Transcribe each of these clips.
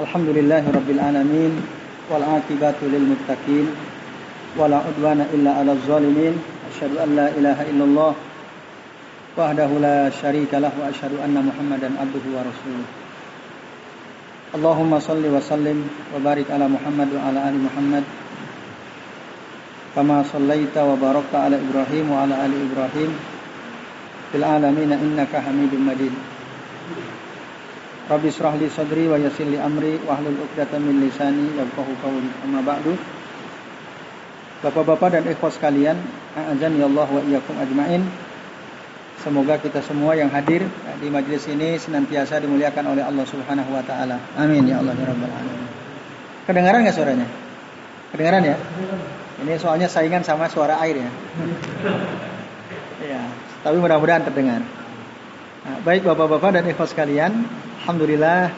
Alhamdulillahi Rabbil Alamin Wal akibatu lil muttaqin Wala udwana illa ala zalimin Asyhadu an la ilaha illallah Wahdahu la syarika lah Wa asyhadu anna muhammadan abduhu wa rasuluh Allahumma salli wa sallim Wa barik ala muhammad wa ala ali muhammad Kama sallaita wa barakta ala ibrahim wa ala Rabbi israh li sadri li amri wa 'uqdatam min lisani yafqahu qawli. Amma ba'du. Bapak-bapak dan ikhwas sekalian, a'azani Allah wa iyyakum ajmain. Semoga kita semua yang hadir di majelis ini senantiasa dimuliakan oleh Allah Subhanahu wa taala. Amin ya Allah ya rabbal alamin. Kedengaran enggak suaranya? Kedengaran ya? Ini soalnya saingan sama suara air ya. Iya, tapi mudah-mudahan terdengar. Nah, baik Bapak-bapak dan ikhwas sekalian, Alhamdulillah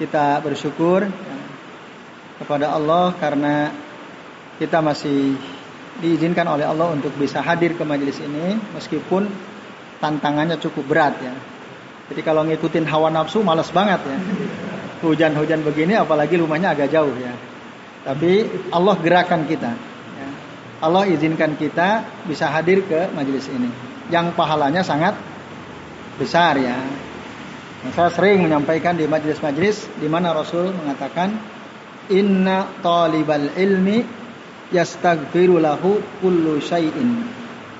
kita bersyukur kepada Allah karena kita masih diizinkan oleh Allah untuk bisa hadir ke majelis ini meskipun tantangannya cukup berat ya. Jadi kalau ngikutin hawa nafsu males banget ya. Hujan-hujan begini apalagi rumahnya agak jauh ya. Tapi Allah gerakan kita. Ya. Allah izinkan kita bisa hadir ke majelis ini. Yang pahalanya sangat besar ya. Saya sering menyampaikan di majelis-majelis di mana Rasul mengatakan inna talibal ilmi yastaghfiru lahu kullu syai'in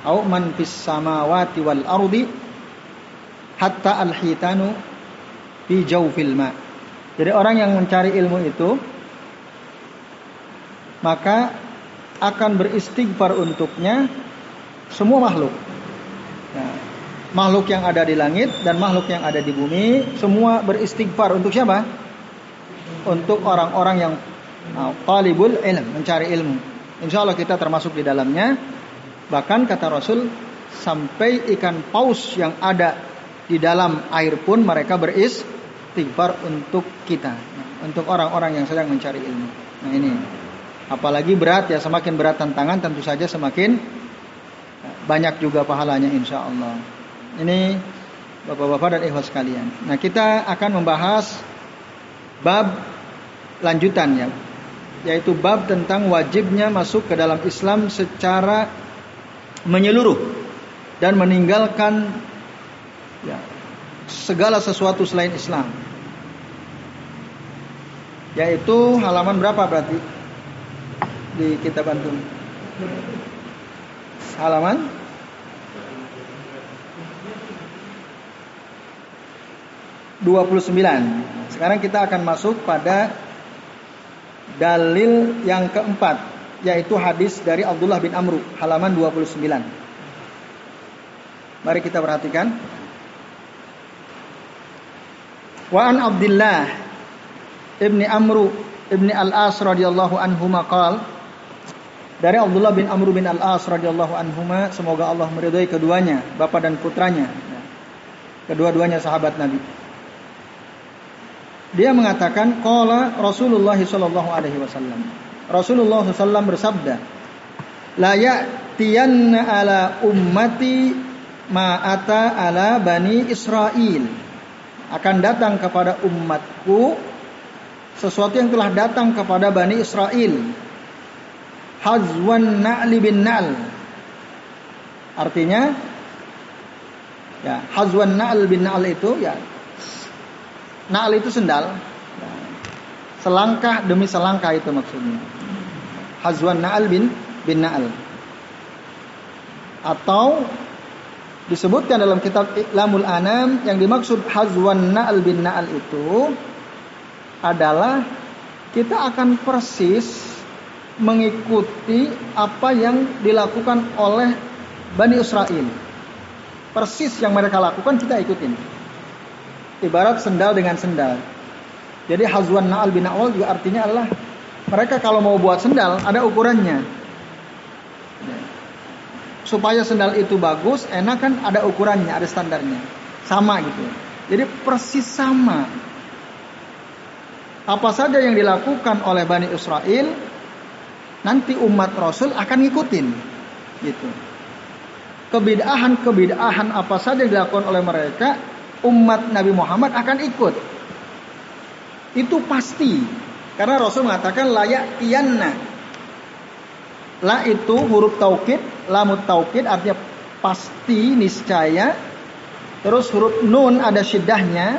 au man fis samawati wal ardi hatta al hitanu fi jawfil ma. Jadi orang yang mencari ilmu itu maka akan beristighfar untuknya semua makhluk. Makhluk yang ada di langit dan makhluk yang ada di bumi semua beristighfar untuk siapa? Untuk orang-orang yang uh, talibul ilm, mencari ilmu. Insya Allah kita termasuk di dalamnya. Bahkan kata Rasul sampai ikan paus yang ada di dalam air pun mereka beristighfar untuk kita, untuk orang-orang yang sedang mencari ilmu. Nah ini, apalagi berat ya semakin berat tantangan tentu saja semakin banyak juga pahalanya insya Allah. Ini Bapak-bapak dan ikhwas sekalian. Nah, kita akan membahas bab lanjutan ya, yaitu bab tentang wajibnya masuk ke dalam Islam secara menyeluruh dan meninggalkan ya, segala sesuatu selain Islam. Yaitu halaman berapa berarti di kitab antum? Halaman 29. Sekarang kita akan masuk pada dalil yang keempat yaitu hadis dari Abdullah bin Amru halaman 29. Mari kita perhatikan. Wa an Abdullah ibni Amru ibni Al-As radhiyallahu anhu maqal dari Abdullah bin Amru bin Al-As radhiyallahu anhuma semoga Allah meridhai keduanya, bapak dan putranya. Kedua-duanya sahabat Nabi. Dia mengatakan qala Rasulullah sallallahu alaihi wasallam. Rasulullah sallallahu bersabda, "La ya'tiyanna ala ummati ma ata ala bani Israel." Akan datang kepada umatku sesuatu yang telah datang kepada bani Israel. Hazwan na'li bin na'l. Artinya ya, hazwan na'l bin na'l itu ya Na'al itu sendal. Selangkah demi selangkah itu maksudnya. Hazwan na'al bin bin na'al. Atau disebutkan dalam kitab Iklamul Anam yang dimaksud hazwan na'al bin na'al itu adalah kita akan persis mengikuti apa yang dilakukan oleh Bani Israel. Persis yang mereka lakukan kita ikutin ibarat sendal dengan sendal. Jadi hazwan na'al bin na'wal juga artinya adalah mereka kalau mau buat sendal ada ukurannya. Supaya sendal itu bagus, enak kan ada ukurannya, ada standarnya. Sama gitu. Jadi persis sama. Apa saja yang dilakukan oleh Bani Israel, nanti umat Rasul akan ngikutin. Gitu. Kebidahan-kebidahan apa saja yang dilakukan oleh mereka, umat Nabi Muhammad akan ikut. Itu pasti. Karena Rasul mengatakan layak tianna. La itu huruf taukid, lamut taukid artinya pasti, niscaya. Terus huruf nun ada syiddahnya.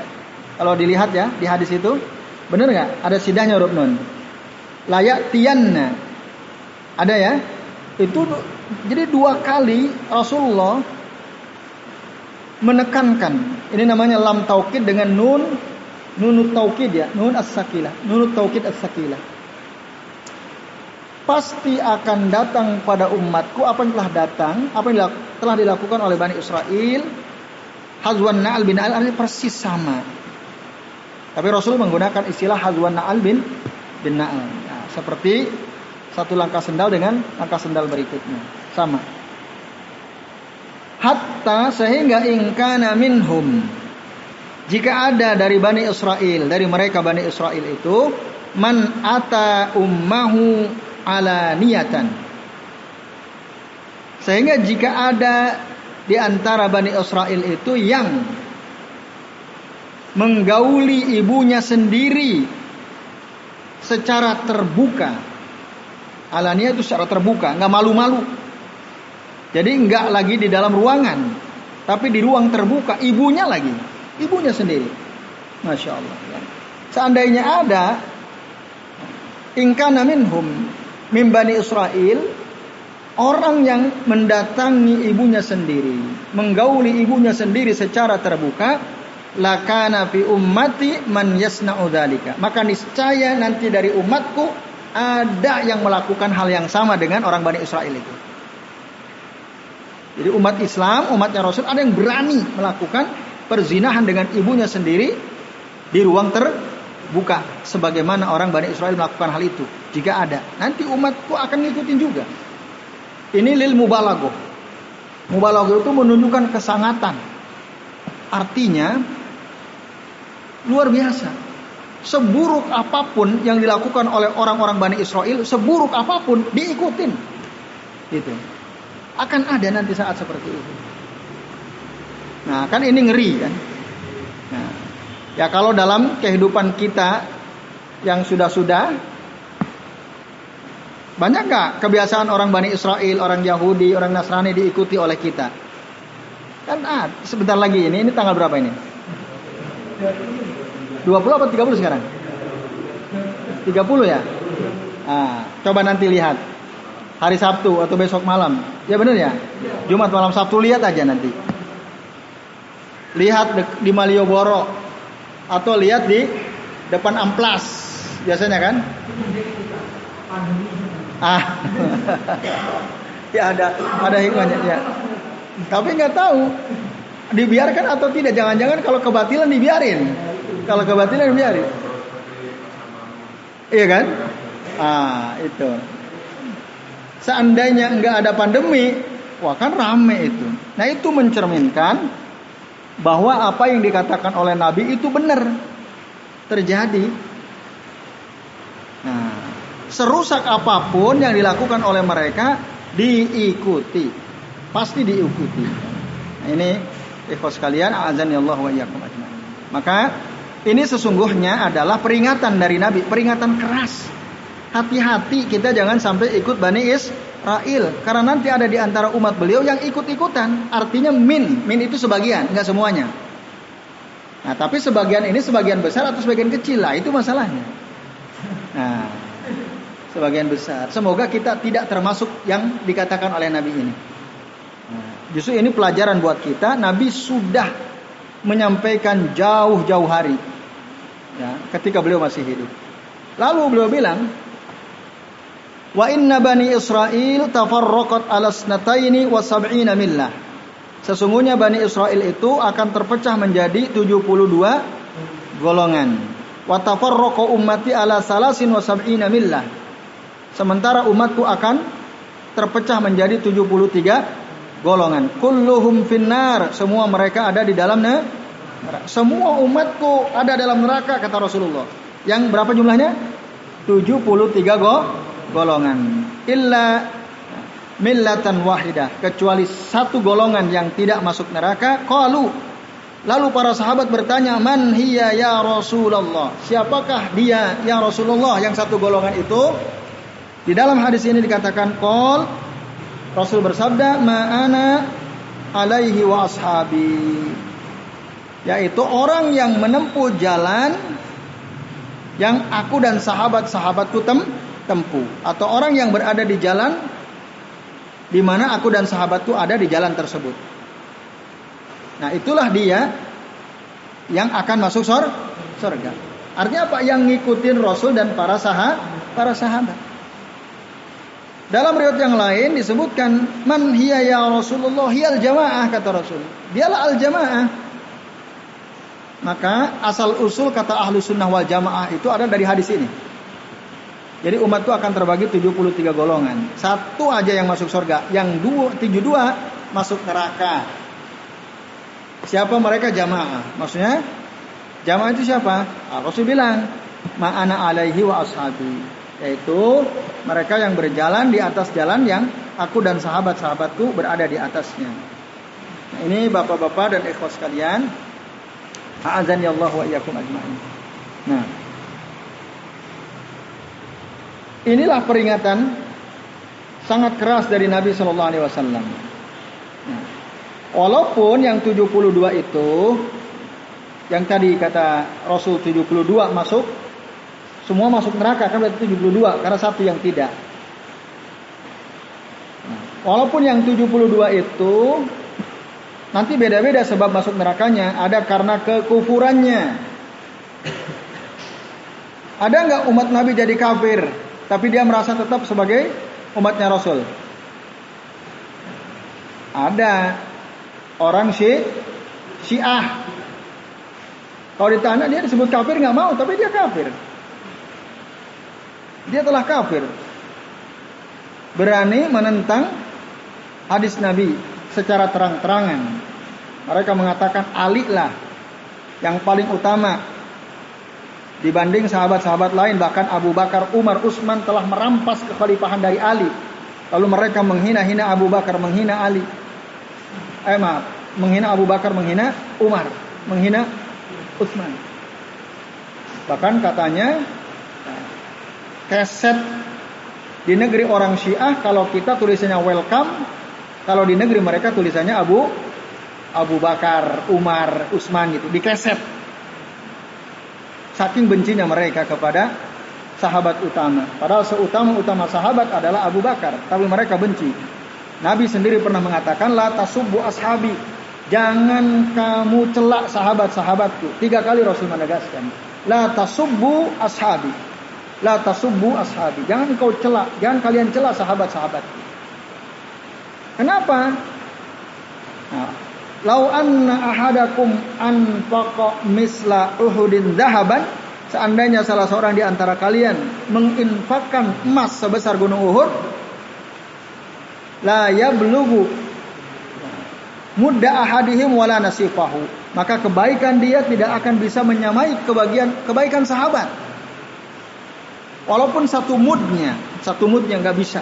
Kalau dilihat ya di hadis itu, benar nggak? Ada syiddahnya huruf nun. Layak tianna. Ada ya? Itu jadi dua kali Rasulullah menekankan. Ini namanya lam taukid dengan nun nunut taukid ya, nun as-sakilah, nunut taukid as-sakilah. Pasti akan datang pada umatku apa yang telah datang, apa yang telah dilakukan oleh Bani Israel. Hazwan na'al bin al persis sama. Tapi Rasul menggunakan istilah hazwan na'al bin bin na'al. Nah, seperti satu langkah sendal dengan langkah sendal berikutnya. Sama hatta sehingga ingkana minhum. Jika ada dari Bani Israel dari mereka Bani Israel itu man ata ummahu ala niatan sehingga jika ada di antara Bani Israel itu yang menggauli ibunya sendiri secara terbuka. Alania itu secara terbuka nggak malu-malu jadi enggak lagi di dalam ruangan, tapi di ruang terbuka, ibunya lagi, ibunya sendiri. Masya Allah. Ya. Seandainya ada ingkana minhum mimbani Israel orang yang mendatangi ibunya sendiri, menggauli ibunya sendiri secara terbuka, lakana fi ummati man yasna'u dzalika. Maka niscaya nanti dari umatku ada yang melakukan hal yang sama dengan orang Bani Israel itu. Jadi umat Islam, umatnya Rasul ada yang berani melakukan perzinahan dengan ibunya sendiri di ruang terbuka sebagaimana orang Bani Israel melakukan hal itu. Jika ada, nanti umatku akan ngikutin juga. Ini lil mubalago. Mubalago itu menunjukkan kesangatan. Artinya luar biasa. Seburuk apa pun yang dilakukan oleh orang-orang Bani Israel, seburuk apa pun diikutin. Gitu. Akan ada nanti saat seperti itu. Nah, kan ini ngeri kan. Nah, ya kalau dalam kehidupan kita yang sudah-sudah banyak gak kebiasaan orang Bani Israel, orang Yahudi, orang Nasrani diikuti oleh kita? Kan ah, sebentar lagi ini, ini tanggal berapa ini? 20 atau 30 sekarang? 30 ya? Ah, coba nanti lihat hari Sabtu atau besok malam. Ya benar ya? Jumat malam Sabtu lihat aja nanti. Lihat di Malioboro atau lihat di depan amplas biasanya kan? Ah, ya ada ada hikmahnya ya. Tapi nggak tahu dibiarkan atau tidak. Jangan-jangan kalau kebatilan dibiarin. Kalau kebatilan dibiarin. Iya kan? Ah, itu. Seandainya enggak ada pandemi, wah kan rame itu. Nah itu mencerminkan bahwa apa yang dikatakan oleh Nabi itu benar terjadi. Nah, serusak apa pun yang dilakukan oleh mereka diikuti, pasti diikuti. Nah, ini ikhwas kalian, azan ya Allah wa Maka ini sesungguhnya adalah peringatan dari Nabi, peringatan keras hati-hati kita jangan sampai ikut Bani Israel. Karena nanti ada di antara umat beliau yang ikut-ikutan. Artinya min. Min itu sebagian nggak semuanya. Nah tapi sebagian ini sebagian besar atau sebagian kecil? Lah itu masalahnya. Nah sebagian besar. Semoga kita tidak termasuk yang dikatakan oleh Nabi ini. Nah, justru ini pelajaran buat kita. Nabi sudah menyampaikan jauh-jauh hari ya, ketika beliau masih hidup. Lalu beliau bilang Wa inna bani Israel tafarraqat ala snataini wa sab'ina millah. Sesungguhnya Bani Israel itu akan terpecah menjadi 72 golongan. Wa tafarraqa ummati ala salasin wa sab'ina millah. Sementara umatku akan terpecah menjadi 73 golongan. Kulluhum finnar, semua mereka ada di dalam neraka. Semua umatku ada dalam neraka kata Rasulullah. Yang berapa jumlahnya? 73 golongan golongan illa millatan wahidah kecuali satu golongan yang tidak masuk neraka qalu Lalu para sahabat bertanya, "Man hiya ya Rasulullah?" Siapakah dia ya Rasulullah yang satu golongan itu? Di dalam hadis ini dikatakan qol Rasul bersabda, "Ma'ana alaihi wa ashabi." Yaitu orang yang menempuh jalan yang aku dan sahabat-sahabatku tem tempuh atau orang yang berada di jalan di mana aku dan sahabatku ada di jalan tersebut. Nah, itulah dia yang akan masuk surga. Artinya apa? Yang ngikutin Rasul dan para sahabat, para sahabat. Dalam riwayat yang lain disebutkan man hiya ya Rasulullah hiyal jamaah kata Rasul. Dialah al jamaah. Maka asal usul kata ahlu sunnah wal jamaah itu ada dari hadis ini. Jadi umat itu akan terbagi 73 golongan. Satu aja yang masuk surga, yang dua, 72 masuk neraka. Siapa mereka jamaah? Maksudnya jamaah itu siapa? Ah, Rasul bilang, ma'ana alaihi wa ashabi. Yaitu mereka yang berjalan di atas jalan yang aku dan sahabat-sahabatku berada di atasnya. Nah, ini bapak-bapak dan ikhwas sekalian. A'azani Allah wa iyyakum ajma'in. Nah, inilah peringatan sangat keras dari Nabi Shallallahu Alaihi Wasallam. Walaupun yang 72 itu yang tadi kata Rasul 72 masuk semua masuk neraka kan berarti 72 karena satu yang tidak. Walaupun yang 72 itu nanti beda-beda sebab masuk nerakanya, ada karena kekufurannya. Ada nggak umat Nabi jadi kafir, tapi dia merasa tetap sebagai umatnya Rasul? Ada orang Syi Syiah. Kalau ditanya dia disebut kafir nggak mau, tapi dia kafir. Dia telah kafir. Berani menentang hadis Nabi secara terang-terangan. Mereka mengatakan Ali lah yang paling utama dibanding sahabat-sahabat lain bahkan Abu Bakar, Umar, Utsman telah merampas kekhalifahan dari Ali. Lalu mereka menghina-hina Abu Bakar, menghina Ali. Eh maaf, menghina Abu Bakar, menghina Umar, menghina Utsman. Bahkan katanya keset di negeri orang Syiah kalau kita tulisannya welcome, kalau di negeri mereka tulisannya Abu Abu Bakar, Umar, Utsman gitu, di keset. Saking bencinya mereka kepada sahabat utama. Padahal seutama-utama sahabat adalah Abu Bakar, tapi mereka benci. Nabi sendiri pernah mengatakan la tasubbu ashabi. Jangan kamu celak sahabat-sahabatku. Tiga kali Rasul menegaskan. La tasubbu ashabi. La tasubbu ashabi. Jangan kau celak, jangan kalian celak sahabat-sahabat. Kenapa? Nah, Lau anna ahadakum anfaqa misla Uhudin zahaban, seandainya salah seorang di antara kalian menginfakkan emas sebesar gunung Uhud, la yablughu mudda ahadihim wala nasifahu. Maka kebaikan dia tidak akan bisa menyamai kebagian kebaikan sahabat. Walaupun satu mudnya, satu mudnya nggak bisa.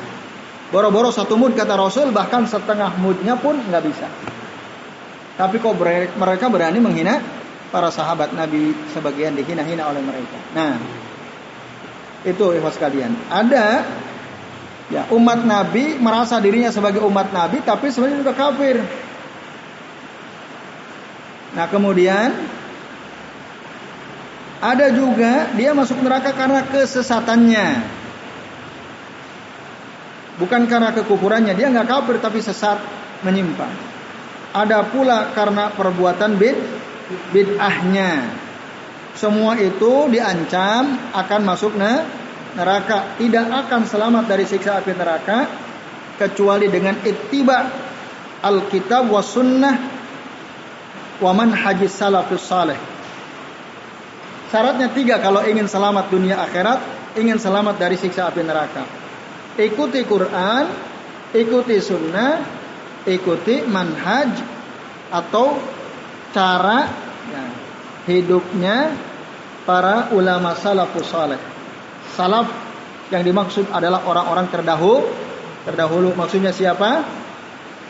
Boro-boro satu mud kata Rasul, bahkan setengah mudnya pun nggak bisa. Tapi kok mereka berani menghina para sahabat Nabi sebagian dihina-hina oleh mereka. Nah, itu ikhwas sekalian. Ada ya umat Nabi merasa dirinya sebagai umat Nabi tapi sebenarnya juga kafir. Nah, kemudian ada juga dia masuk neraka karena kesesatannya. Bukan karena kekufurannya, dia nggak kafir tapi sesat menyimpang. Ada pula karena perbuatan bid bid'ahnya. Semua itu diancam akan masuk neraka, tidak akan selamat dari siksa api neraka kecuali dengan ittiba Alkitab wa sunnah wa manhajis salafus salih Syaratnya tiga kalau ingin selamat dunia akhirat, ingin selamat dari siksa api neraka. Ikuti Quran, ikuti sunnah, ikuti manhaj atau cara ya, hidupnya para ulama salafus saleh. Salaf yang dimaksud adalah orang-orang terdahulu. Terdahulu maksudnya siapa?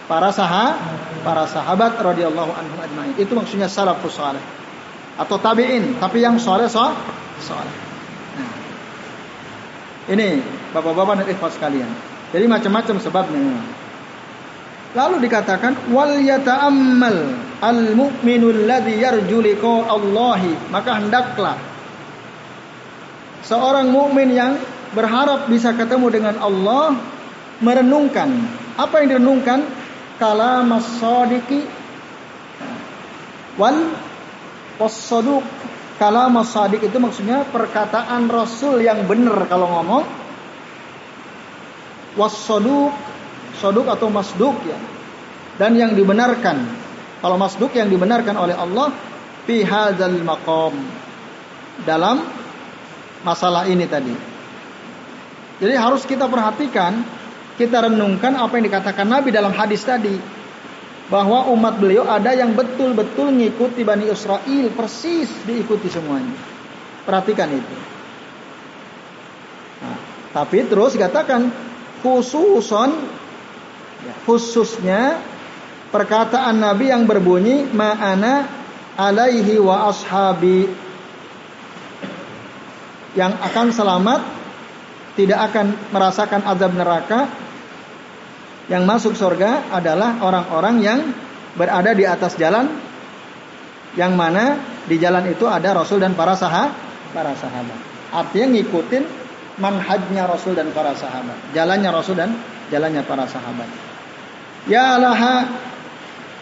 para sahabat para sahabat radhiyallahu anhum ajmain. Itu maksudnya salafus saleh. Atau tabi'in, tapi yang saleh saleh. Nah. Ini Bapak-bapak dan ikhwas sekalian. Jadi macam-macam sebabnya. Lalu dikatakan wal yata'ammal al mu'minul ladzi yarju Allahi, maka hendaklah seorang mukmin yang berharap bisa ketemu dengan Allah merenungkan. Apa yang direnungkan? Kalam as-sadiqi wal was-saduq. Kalam as-sadiq itu maksudnya perkataan rasul yang benar kalau ngomong. Was-saduq saduq atau masduq ya. Dan yang dibenarkan. Kalau masduq yang dibenarkan oleh Allah fi hadzal maqam. Dalam masalah ini tadi. Jadi harus kita perhatikan kita renungkan apa yang dikatakan Nabi dalam hadis tadi. Bahwa umat beliau ada yang betul-betul mengikuti Bani Israel persis diikuti semuanya. Perhatikan itu. Nah, tapi terus dikatakan khususon khususnya perkataan Nabi yang berbunyi ma'ana alaihi wa ashabi yang akan selamat tidak akan merasakan azab neraka yang masuk surga adalah orang-orang yang berada di atas jalan yang mana di jalan itu ada Rasul dan para sahabat, para sahabat. Artinya ngikutin manhajnya Rasul dan para sahabat, jalannya Rasul dan jalannya para sahabat. Ya laha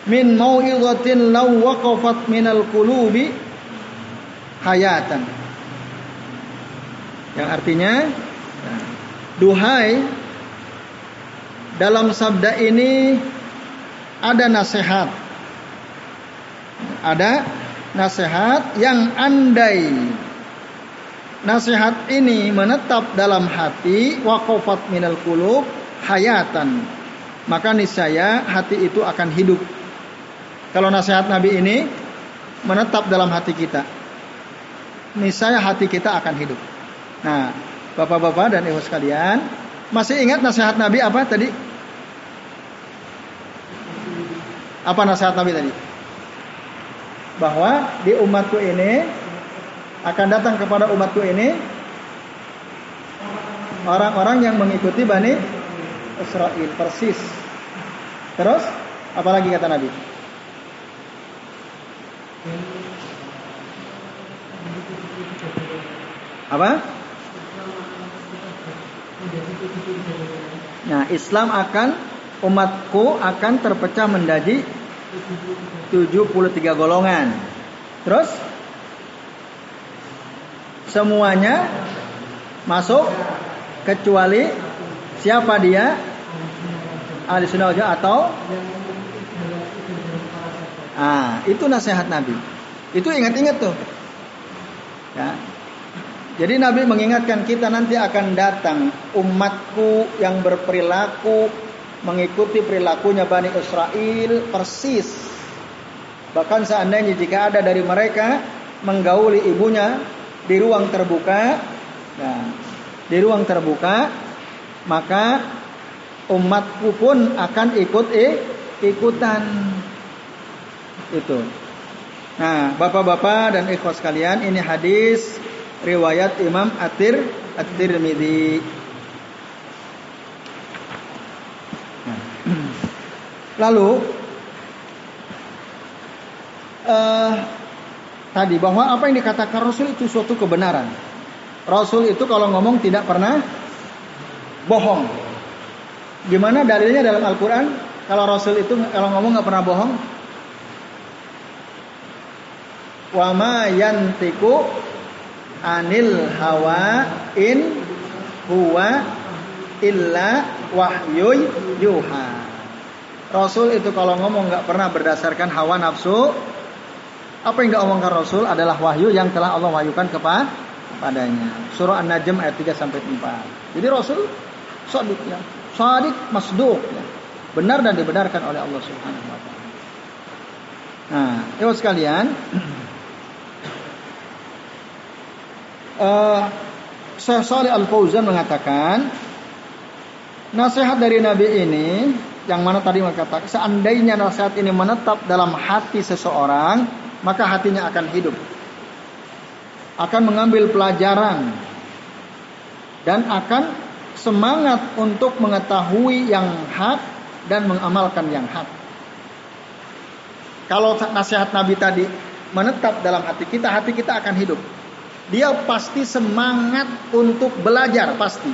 min mau'izatin law waqafat minal qulubi hayatan. Yang artinya duhai dalam sabda ini ada nasihat. Ada nasihat yang andai nasihat ini menetap dalam hati waqafat minal qulub hayatan. Maka niscaya hati itu akan hidup. Kalau nasihat Nabi ini menetap dalam hati kita niscaya hati kita akan hidup. Nah Bapak-bapak dan ibu sekalian masih ingat nasihat Nabi apa tadi? Apa nasihat Nabi tadi? Bahwa di umatku ini akan datang kepada umatku ini orang-orang yang mengikuti Bani Israel persis. Terus apalagi kata Nabi? Apa? Nah, Islam akan umatku akan terpecah menjadi 73 golongan. Terus semuanya masuk kecuali siapa dia? Ahli sunnah wal atau Ah, itu nasihat Nabi. Itu ingat-ingat tuh. Ya. Jadi Nabi mengingatkan kita nanti akan datang umatku yang berperilaku mengikuti perilakunya Bani Israel persis. Bahkan seandainya jika ada dari mereka menggauli ibunya di ruang terbuka, nah, di ruang terbuka, maka umatku pun akan ikut eh, ikutan itu. Nah, bapak-bapak dan ikhwas sekalian, ini hadis riwayat Imam Atir At-Tirmidzi. Lalu uh, tadi bahwa apa yang dikatakan Rasul itu suatu kebenaran. Rasul itu kalau ngomong tidak pernah bohong. Gimana dalilnya dalam Al-Quran? Kalau Rasul itu kalau ngomong nggak pernah bohong. Wa ma yantiku anil hawa in huwa illa wahyu yuha. Rasul itu kalau ngomong nggak pernah berdasarkan hawa nafsu. Apa yang diomongkan Rasul adalah wahyu yang telah Allah wahyukan kepadanya. Surah An-Najm ayat 3 sampai 4. Jadi Rasul sadiq ya. Sadiq masduq ya. Benar dan dibenarkan oleh Allah Subhanahu wa taala. Nah, ibu sekalian, uh, Syekh Saleh Al Fauzan mengatakan nasihat dari Nabi ini yang mana tadi mengatakan seandainya nasihat ini menetap dalam hati seseorang, maka hatinya akan hidup. Akan mengambil pelajaran dan akan semangat untuk mengetahui yang hak dan mengamalkan yang hak. Kalau nasihat Nabi tadi menetap dalam hati kita, hati kita akan hidup. Dia pasti semangat untuk belajar pasti.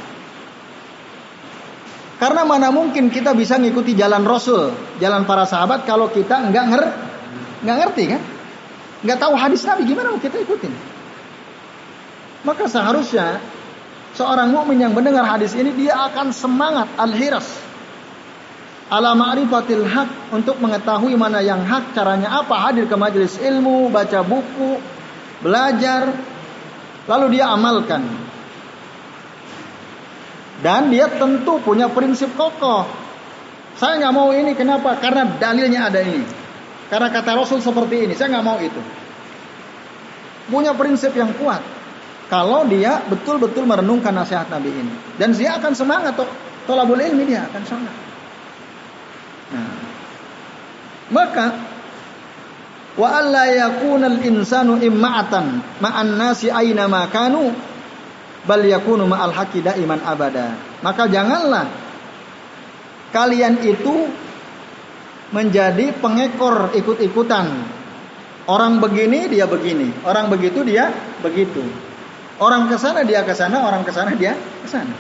Karena mana mungkin kita bisa ngikuti jalan Rasul, jalan para sahabat kalau kita nggak nger nggak ngerti kan? Nggak tahu hadis Nabi gimana mau kita ikutin? Maka seharusnya seorang mukmin yang mendengar hadis ini dia akan semangat al-hiras. Ala ma'rifatil hak untuk mengetahui mana yang hak caranya apa hadir ke majelis ilmu baca buku belajar lalu dia amalkan. Dan dia tentu punya prinsip kokoh. Saya nggak mau ini kenapa? Karena dalilnya ada ini. Karena kata Rasul seperti ini saya nggak mau itu. Punya prinsip yang kuat kalau dia betul-betul merenungkan nasihat Nabi ini. Dan dia akan semangat to tolabul ilmi dia akan semangat. Nah, maka wa alla yakuna al-insanu imma'atan ma'an nasi aina ma kanu bal yakunu ma'al haqqi daiman abada. Maka janganlah kalian itu menjadi pengekor ikut-ikutan. Orang begini dia begini, orang begitu dia begitu. Orang ke sana dia ke sana, orang ke sana dia ke sana.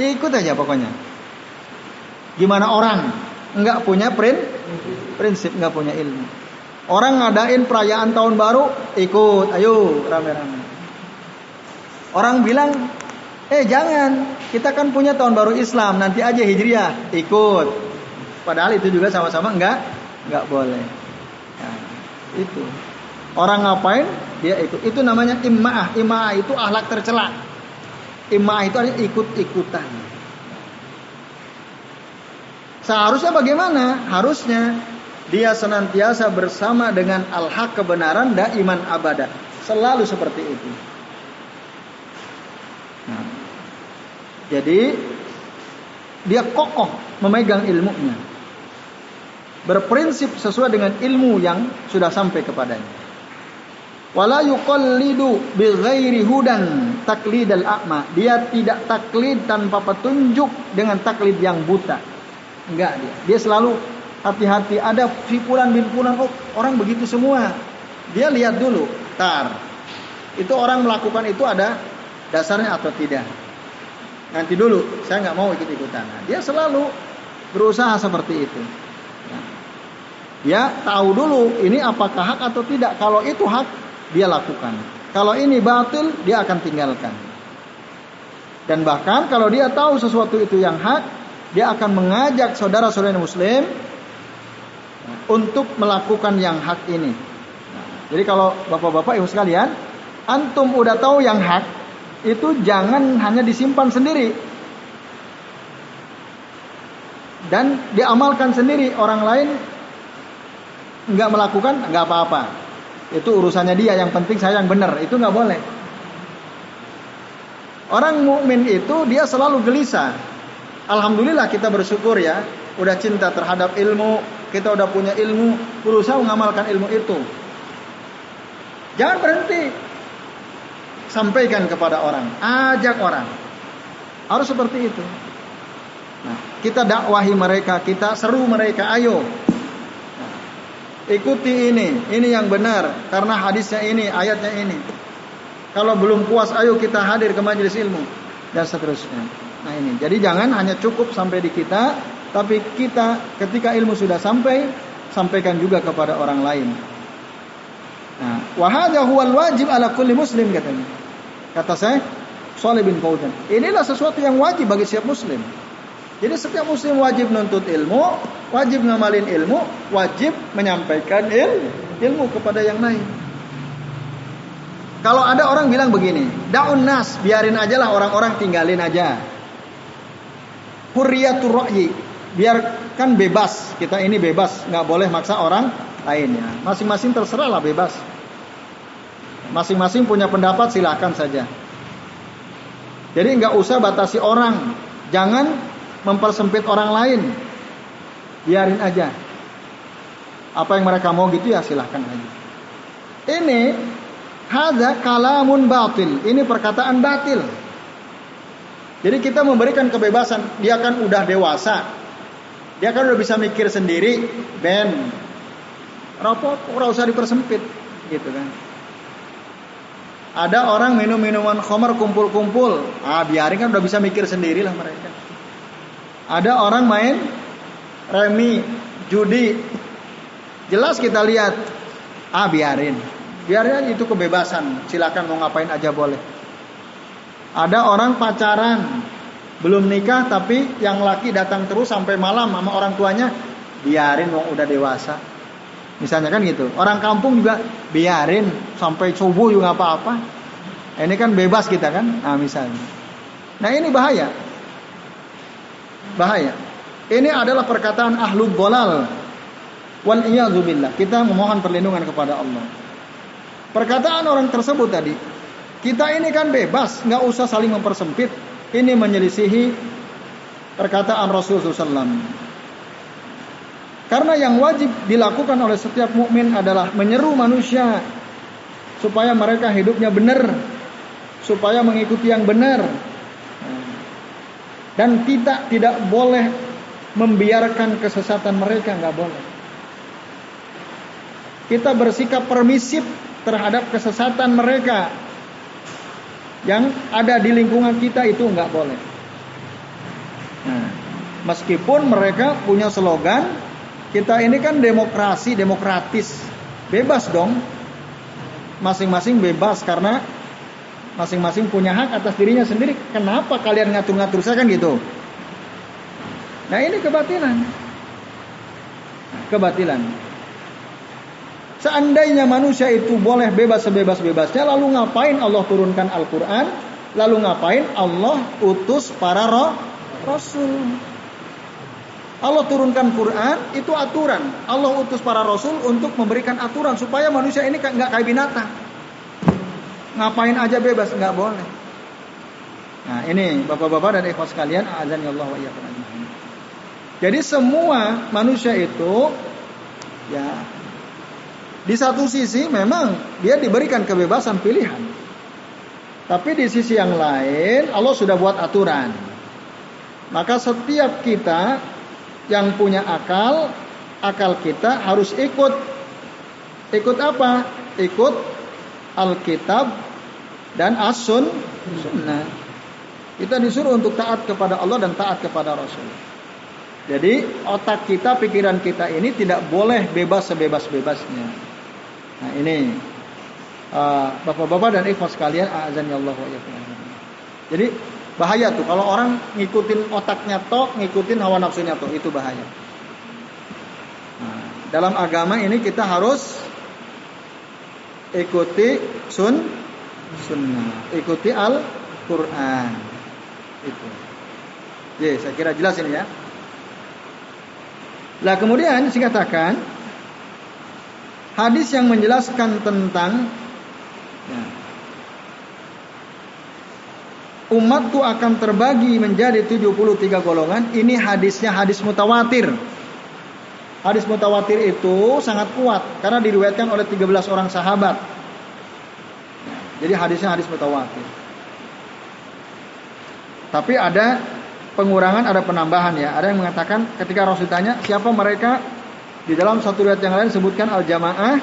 Ikut aja pokoknya. Gimana orang nggak punya print, prinsip, nggak punya ilmu. Orang ngadain perayaan tahun baru, ikut, ayo rame-rame. Orang bilang, eh jangan, kita kan punya tahun baru Islam, nanti aja hijriah, ikut. Padahal itu juga sama-sama enggak, enggak boleh. Nah, itu. Orang ngapain dia ikut. Itu namanya ima'ah. Ima'ah itu ahlak tercela. Ima'ah itu artinya ikut-ikutan. Seharusnya bagaimana? Harusnya dia senantiasa bersama dengan al-haq kebenaran dan iman abada. Selalu seperti itu. Nah, jadi dia kokoh memegang ilmunya. Berprinsip sesuai dengan ilmu yang sudah sampai kepadanya wala yuqallidu bighairi hudan taklidal a'ma dia tidak taklid tanpa petunjuk dengan taklid yang buta. Enggak dia. Dia selalu hati-hati. Ada fipulan bin oh orang begitu semua. Dia lihat dulu tar. Itu orang melakukan itu ada dasarnya atau tidak? Nanti dulu saya nggak mau ikut ikutan nah, dia selalu berusaha seperti itu. Dia tahu dulu ini apakah hak atau tidak. Kalau itu hak dia lakukan. Kalau ini batil, dia akan tinggalkan. Dan bahkan kalau dia tahu sesuatu itu yang hak, dia akan mengajak saudara-saudara muslim untuk melakukan yang hak ini. jadi kalau bapak-bapak ibu sekalian, antum udah tahu yang hak, itu jangan hanya disimpan sendiri. Dan diamalkan sendiri, orang lain nggak melakukan nggak apa-apa. Itu urusannya dia, yang penting saya yang benar. Itu nggak boleh. Orang mukmin itu dia selalu gelisah. Alhamdulillah kita bersyukur ya, udah cinta terhadap ilmu, kita udah punya ilmu, berusaha mengamalkan ilmu itu. Jangan berhenti. Sampaikan kepada orang, ajak orang. Harus seperti itu. Nah, kita dakwahi mereka, kita seru mereka, ayo Ikuti ini, ini yang benar karena hadisnya ini, ayatnya ini. Kalau belum puas, ayo kita hadir ke majelis ilmu dan seterusnya. Nah ini, jadi jangan hanya cukup sampai di kita, tapi kita ketika ilmu sudah sampai, sampaikan juga kepada orang lain. Nah, wajib ala kulli muslim katanya. Kata saya, Saleh bin Fauzan. Inilah sesuatu yang wajib bagi setiap muslim. Jadi setiap muslim wajib nuntut ilmu, wajib ngamalin ilmu, wajib menyampaikan il, ilmu kepada yang lain. Kalau ada orang bilang begini, daun nas, biarin aja lah orang-orang tinggalin aja. Hurriyatur ra'yi, biarkan bebas. Kita ini bebas, nggak boleh maksa orang lainnya. Masing-masing terserah lah bebas. Masing-masing punya pendapat silahkan saja. Jadi nggak usah batasi orang. Jangan mempersempit orang lain. Biarin aja. Apa yang mereka mau gitu ya silahkan aja. Ini hadza kalamun batil. Ini perkataan batil. Jadi kita memberikan kebebasan, dia kan udah dewasa. Dia kan udah bisa mikir sendiri, ben. Rapot, ora usah dipersempit gitu kan. Ada orang minum minuman khamar kumpul-kumpul. Ah, biarin kan udah bisa mikir sendiri lah mereka. Ada orang main remi, judi. Jelas kita lihat. Ah, biarin. Biarin itu kebebasan. Silakan mau ngapain aja boleh. Ada orang pacaran, belum nikah tapi yang laki datang terus sampai malam sama orang tuanya, biarin wong udah dewasa. Misalnya kan gitu. Orang kampung juga biarin sampai subuh juga apa-apa. Ini kan bebas kita kan. Nah misalnya. Nah ini bahaya. Bahaya. Ini adalah perkataan ahlul bolal. Wal iyadzubillah. Kita memohon perlindungan kepada Allah. Perkataan orang tersebut tadi. Kita ini kan bebas. nggak usah saling mempersempit. Ini menyelisihi perkataan Rasulullah SAW. Karena yang wajib dilakukan oleh setiap mukmin adalah menyeru manusia supaya mereka hidupnya benar, supaya mengikuti yang benar. Dan kita tidak boleh membiarkan kesesatan mereka, nggak boleh. Kita bersikap permisif terhadap kesesatan mereka yang ada di lingkungan kita itu nggak boleh. Nah, meskipun mereka punya slogan kita ini kan demokrasi, demokratis. Bebas dong. Masing-masing bebas karena masing-masing punya hak atas dirinya sendiri. Kenapa kalian ngatur-ngatur saya kan gitu? Nah ini kebatilan. Kebatilan. Seandainya manusia itu boleh bebas sebebas-bebasnya, lalu ngapain Allah turunkan Al-Quran? Lalu ngapain Allah utus para roh rasul? Allah turunkan Quran itu aturan. Allah utus para rasul untuk memberikan aturan supaya manusia ini nggak kayak binatang. Ngapain aja bebas nggak boleh. Nah ini bapak-bapak dan ikhwas sekalian, azan ya Allah wa Jadi semua manusia itu ya di satu sisi memang dia diberikan kebebasan pilihan. Tapi di sisi yang lain Allah sudah buat aturan. Maka setiap kita yang punya akal, akal kita harus ikut. Ikut apa? Ikut Alkitab dan As-Sun Sunnah. Kita disuruh untuk taat kepada Allah dan taat kepada Rasul. Jadi otak kita, pikiran kita ini tidak boleh bebas sebebas-bebasnya. Nah ini uh, bapak-bapak dan ikhwas sekalian, azan ya Allah Jadi Bahaya tuh kalau orang ngikutin otaknya tok, ngikutin hawa nafsunya tok, itu bahaya. Nah, dalam agama ini kita harus ikuti sun sunnah, ikuti Al Quran. Itu. Ya, saya kira jelas ini ya. Lah kemudian dikatakan hadis yang menjelaskan tentang ya, umatku akan terbagi menjadi 73 golongan. Ini hadisnya hadis mutawatir. Hadis mutawatir itu sangat kuat karena diriwayatkan oleh 13 orang sahabat. Jadi hadisnya hadis mutawatir. Tapi ada pengurangan, ada penambahan ya. Ada yang mengatakan ketika Rasul tanya siapa mereka di dalam satu riwayat yang lain sebutkan al jamaah,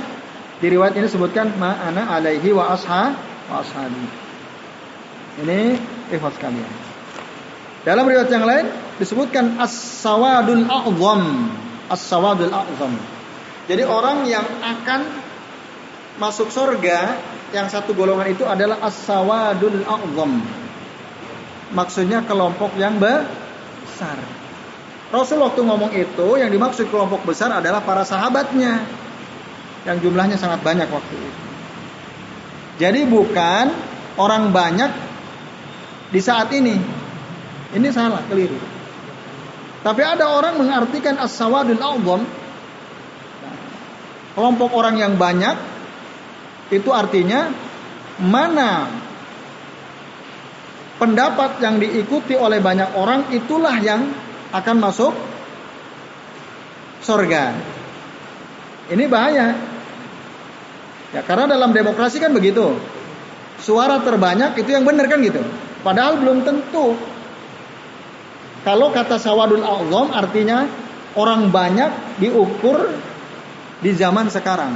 di riwayat ini sebutkan ma'ana alaihi wa asha wa ashabi. Ini ikhwas kalian. Dalam riwayat yang lain disebutkan as-sawadul a'zam. As-sawadul a'zam. Jadi orang yang akan masuk surga yang satu golongan itu adalah as-sawadul a'zam. Maksudnya kelompok yang besar. Rasul waktu ngomong itu yang dimaksud kelompok besar adalah para sahabatnya yang jumlahnya sangat banyak waktu itu. Jadi bukan orang banyak di saat ini. Ini salah, keliru. Tapi ada orang mengartikan as-sawadul a'zam kelompok orang yang banyak itu artinya mana pendapat yang diikuti oleh banyak orang itulah yang akan masuk sorga. Ini bahaya. Ya karena dalam demokrasi kan begitu. Suara terbanyak itu yang benar kan gitu. Padahal belum tentu. Kalau kata sawadul a'zam artinya orang banyak diukur di zaman sekarang.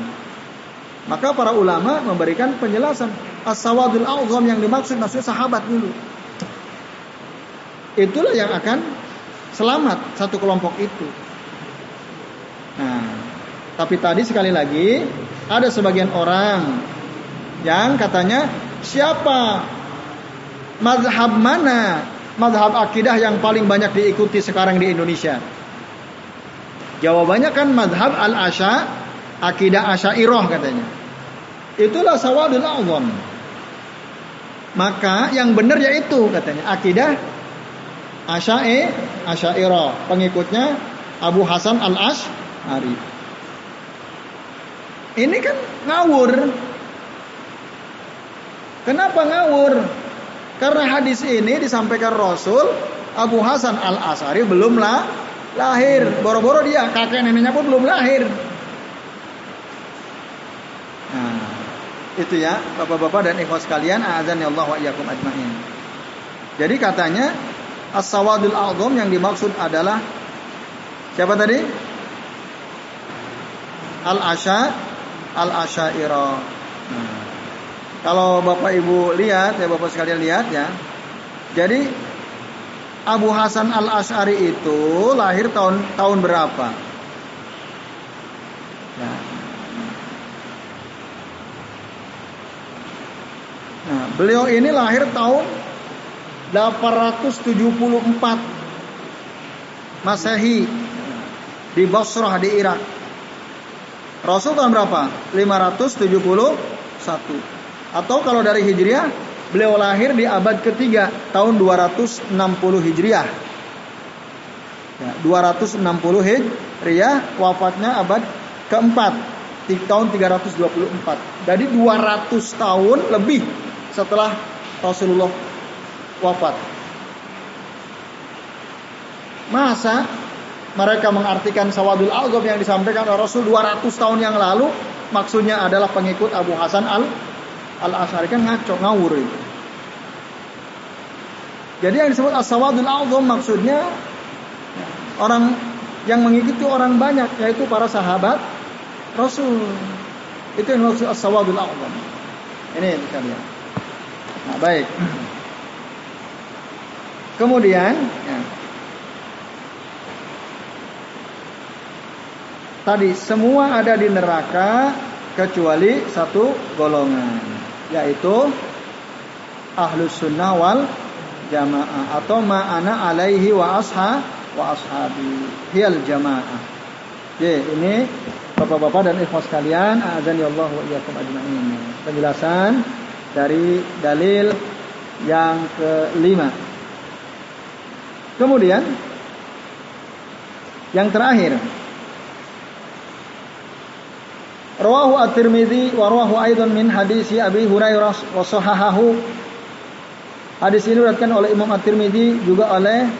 Maka para ulama memberikan penjelasan as-sawadul a'zam yang dimaksud maksudnya sahabat dulu. Itulah yang akan selamat satu kelompok itu. Nah, tapi tadi sekali lagi ada sebagian orang yang katanya siapa mazhab mana mazhab akidah yang paling banyak diikuti sekarang di Indonesia? Jawabannya kan mazhab al-asya akidah asyairah katanya. Itulah sawadul azam. Maka yang benar yaitu katanya akidah Asya'i Asyairah. Pengikutnya Abu Hasan Al-Asy'ari. Ini kan ngawur. Kenapa ngawur? Karena hadis ini disampaikan Rasul Abu Hasan Al-Asy'ari belum lah lahir. Boro-boro dia kakek neneknya pun belum lahir. Nah, itu ya Bapak-bapak dan ikhwas sekalian, azan ya Allah wa iyyakum ajmain. Jadi katanya As-sawadul a'zam yang dimaksud adalah siapa tadi? Al-Asya Al-Asyairah. Nah, kalau Bapak Ibu lihat ya Bapak sekalian lihat ya. Jadi Abu Hasan Al-Asy'ari itu lahir tahun tahun berapa? Beliau ini lahir tahun 874 Masehi di Basrah di Irak. Rasul tahun berapa? 571. Atau kalau dari Hijriah, beliau lahir di abad ketiga tahun 260 Hijriah. Ya, 260 Hijriah, wafatnya abad keempat di tahun 324. Jadi 200 tahun lebih setelah Rasulullah wafat. Masa mereka mengartikan sawadul azab yang disampaikan oleh Rasul 200 tahun yang lalu maksudnya adalah pengikut Abu Hasan al al Asy'ari kan ngaco ngawur itu. Jadi yang disebut as-sawadul azam maksudnya orang yang mengikuti orang banyak yaitu para sahabat Rasul. Itu yang maksud as-sawadul azam. Ini kalian. Nah, baik. Kemudian ya, tadi semua ada di neraka kecuali satu golongan yaitu ahlus sunnah wal jamaah atau ma'ana alaihi wa asha wa ashabi hiyal jamaah. Ya, ini Bapak-bapak dan ikhwas sekalian, azan ya Allah wa iyyakum ajmain. Penjelasan dari dalil yang kelima. Kemudian yang terakhir Rawahu At-Tirmidzi wa rawahu aidan min hadisi Abi Hurairah wa sahahahu. Hadis ini diriwayatkan oleh Imam At-Tirmidzi juga oleh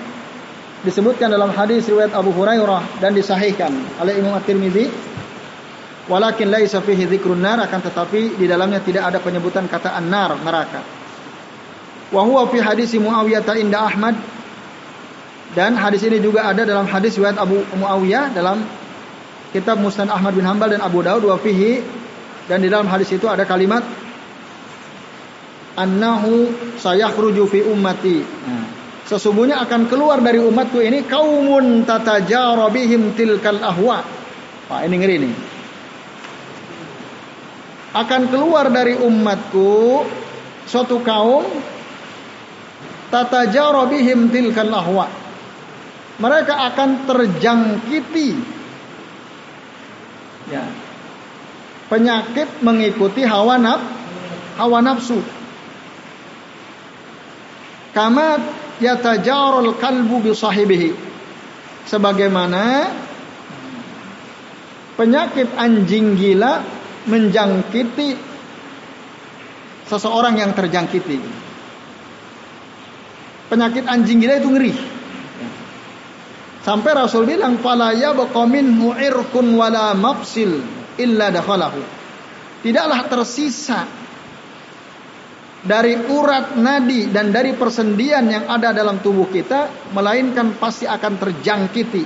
disebutkan dalam hadis riwayat Abu Hurairah dan disahihkan oleh Imam At-Tirmidzi. Walakin laisa fihi dzikrun nar akan tetapi di dalamnya tidak ada penyebutan kata an-nar neraka. Wa huwa fi hadis Muawiyah inda Ahmad dan hadis ini juga ada dalam hadis riwayat Abu Muawiyah dalam kitab Musnad Ahmad bin Hambal dan Abu Daud wa fihi dan di dalam hadis itu ada kalimat annahu sayakhruju fi ummati. Nah, sesungguhnya akan keluar dari umatku ini kaumun tatajara bihim tilkal ahwa. Pak ini ngeri nih. Akan keluar dari umatku suatu kaum tatajara bihim tilkal ahwa mereka akan terjangkiti ya, penyakit mengikuti hawa naf, hawa nafsu. Kama yatajarul kalbu bi sahibihi. Sebagaimana penyakit anjing gila menjangkiti seseorang yang terjangkiti. Penyakit anjing gila itu ngeri. Sampai Rasul bilang fala yabqa minhu irkun wala mafsil illa dakhalahu. Tidaklah tersisa dari urat nadi dan dari persendian yang ada dalam tubuh kita melainkan pasti akan terjangkiti.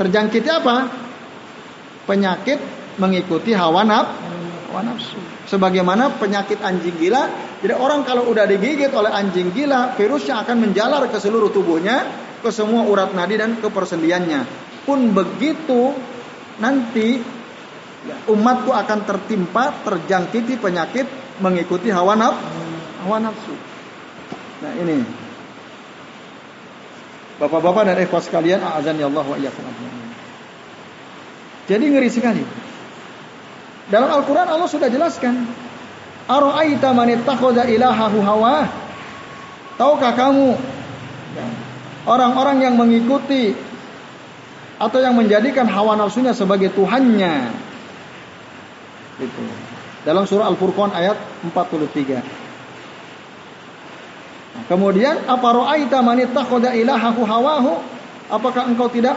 Terjangkiti apa? Penyakit mengikuti hawa nafsu. Sebagaimana penyakit anjing gila, jadi orang kalau udah digigit oleh anjing gila, virusnya akan menjalar ke seluruh tubuhnya, ke semua urat nadi dan ke persendiannya. Pun begitu nanti umatku akan tertimpa, terjangkiti penyakit mengikuti. Hawa nafsu. Nah ini. Bapak-bapak dan ikhwas sekalian, azan ya Allah wa iyyakum Jadi ngeri sekali. Dalam Al-Quran Allah sudah jelaskan. Ara'aita man ittakhadha ilahahu hawa? Tahukah kamu orang-orang yang mengikuti atau yang menjadikan hawa nafsunya sebagai tuhannya? Itu. Dalam surah Al-Furqan ayat 43. Nah, kemudian apa ra'aita man ittakhadha ilahahu hawahu? Apakah engkau tidak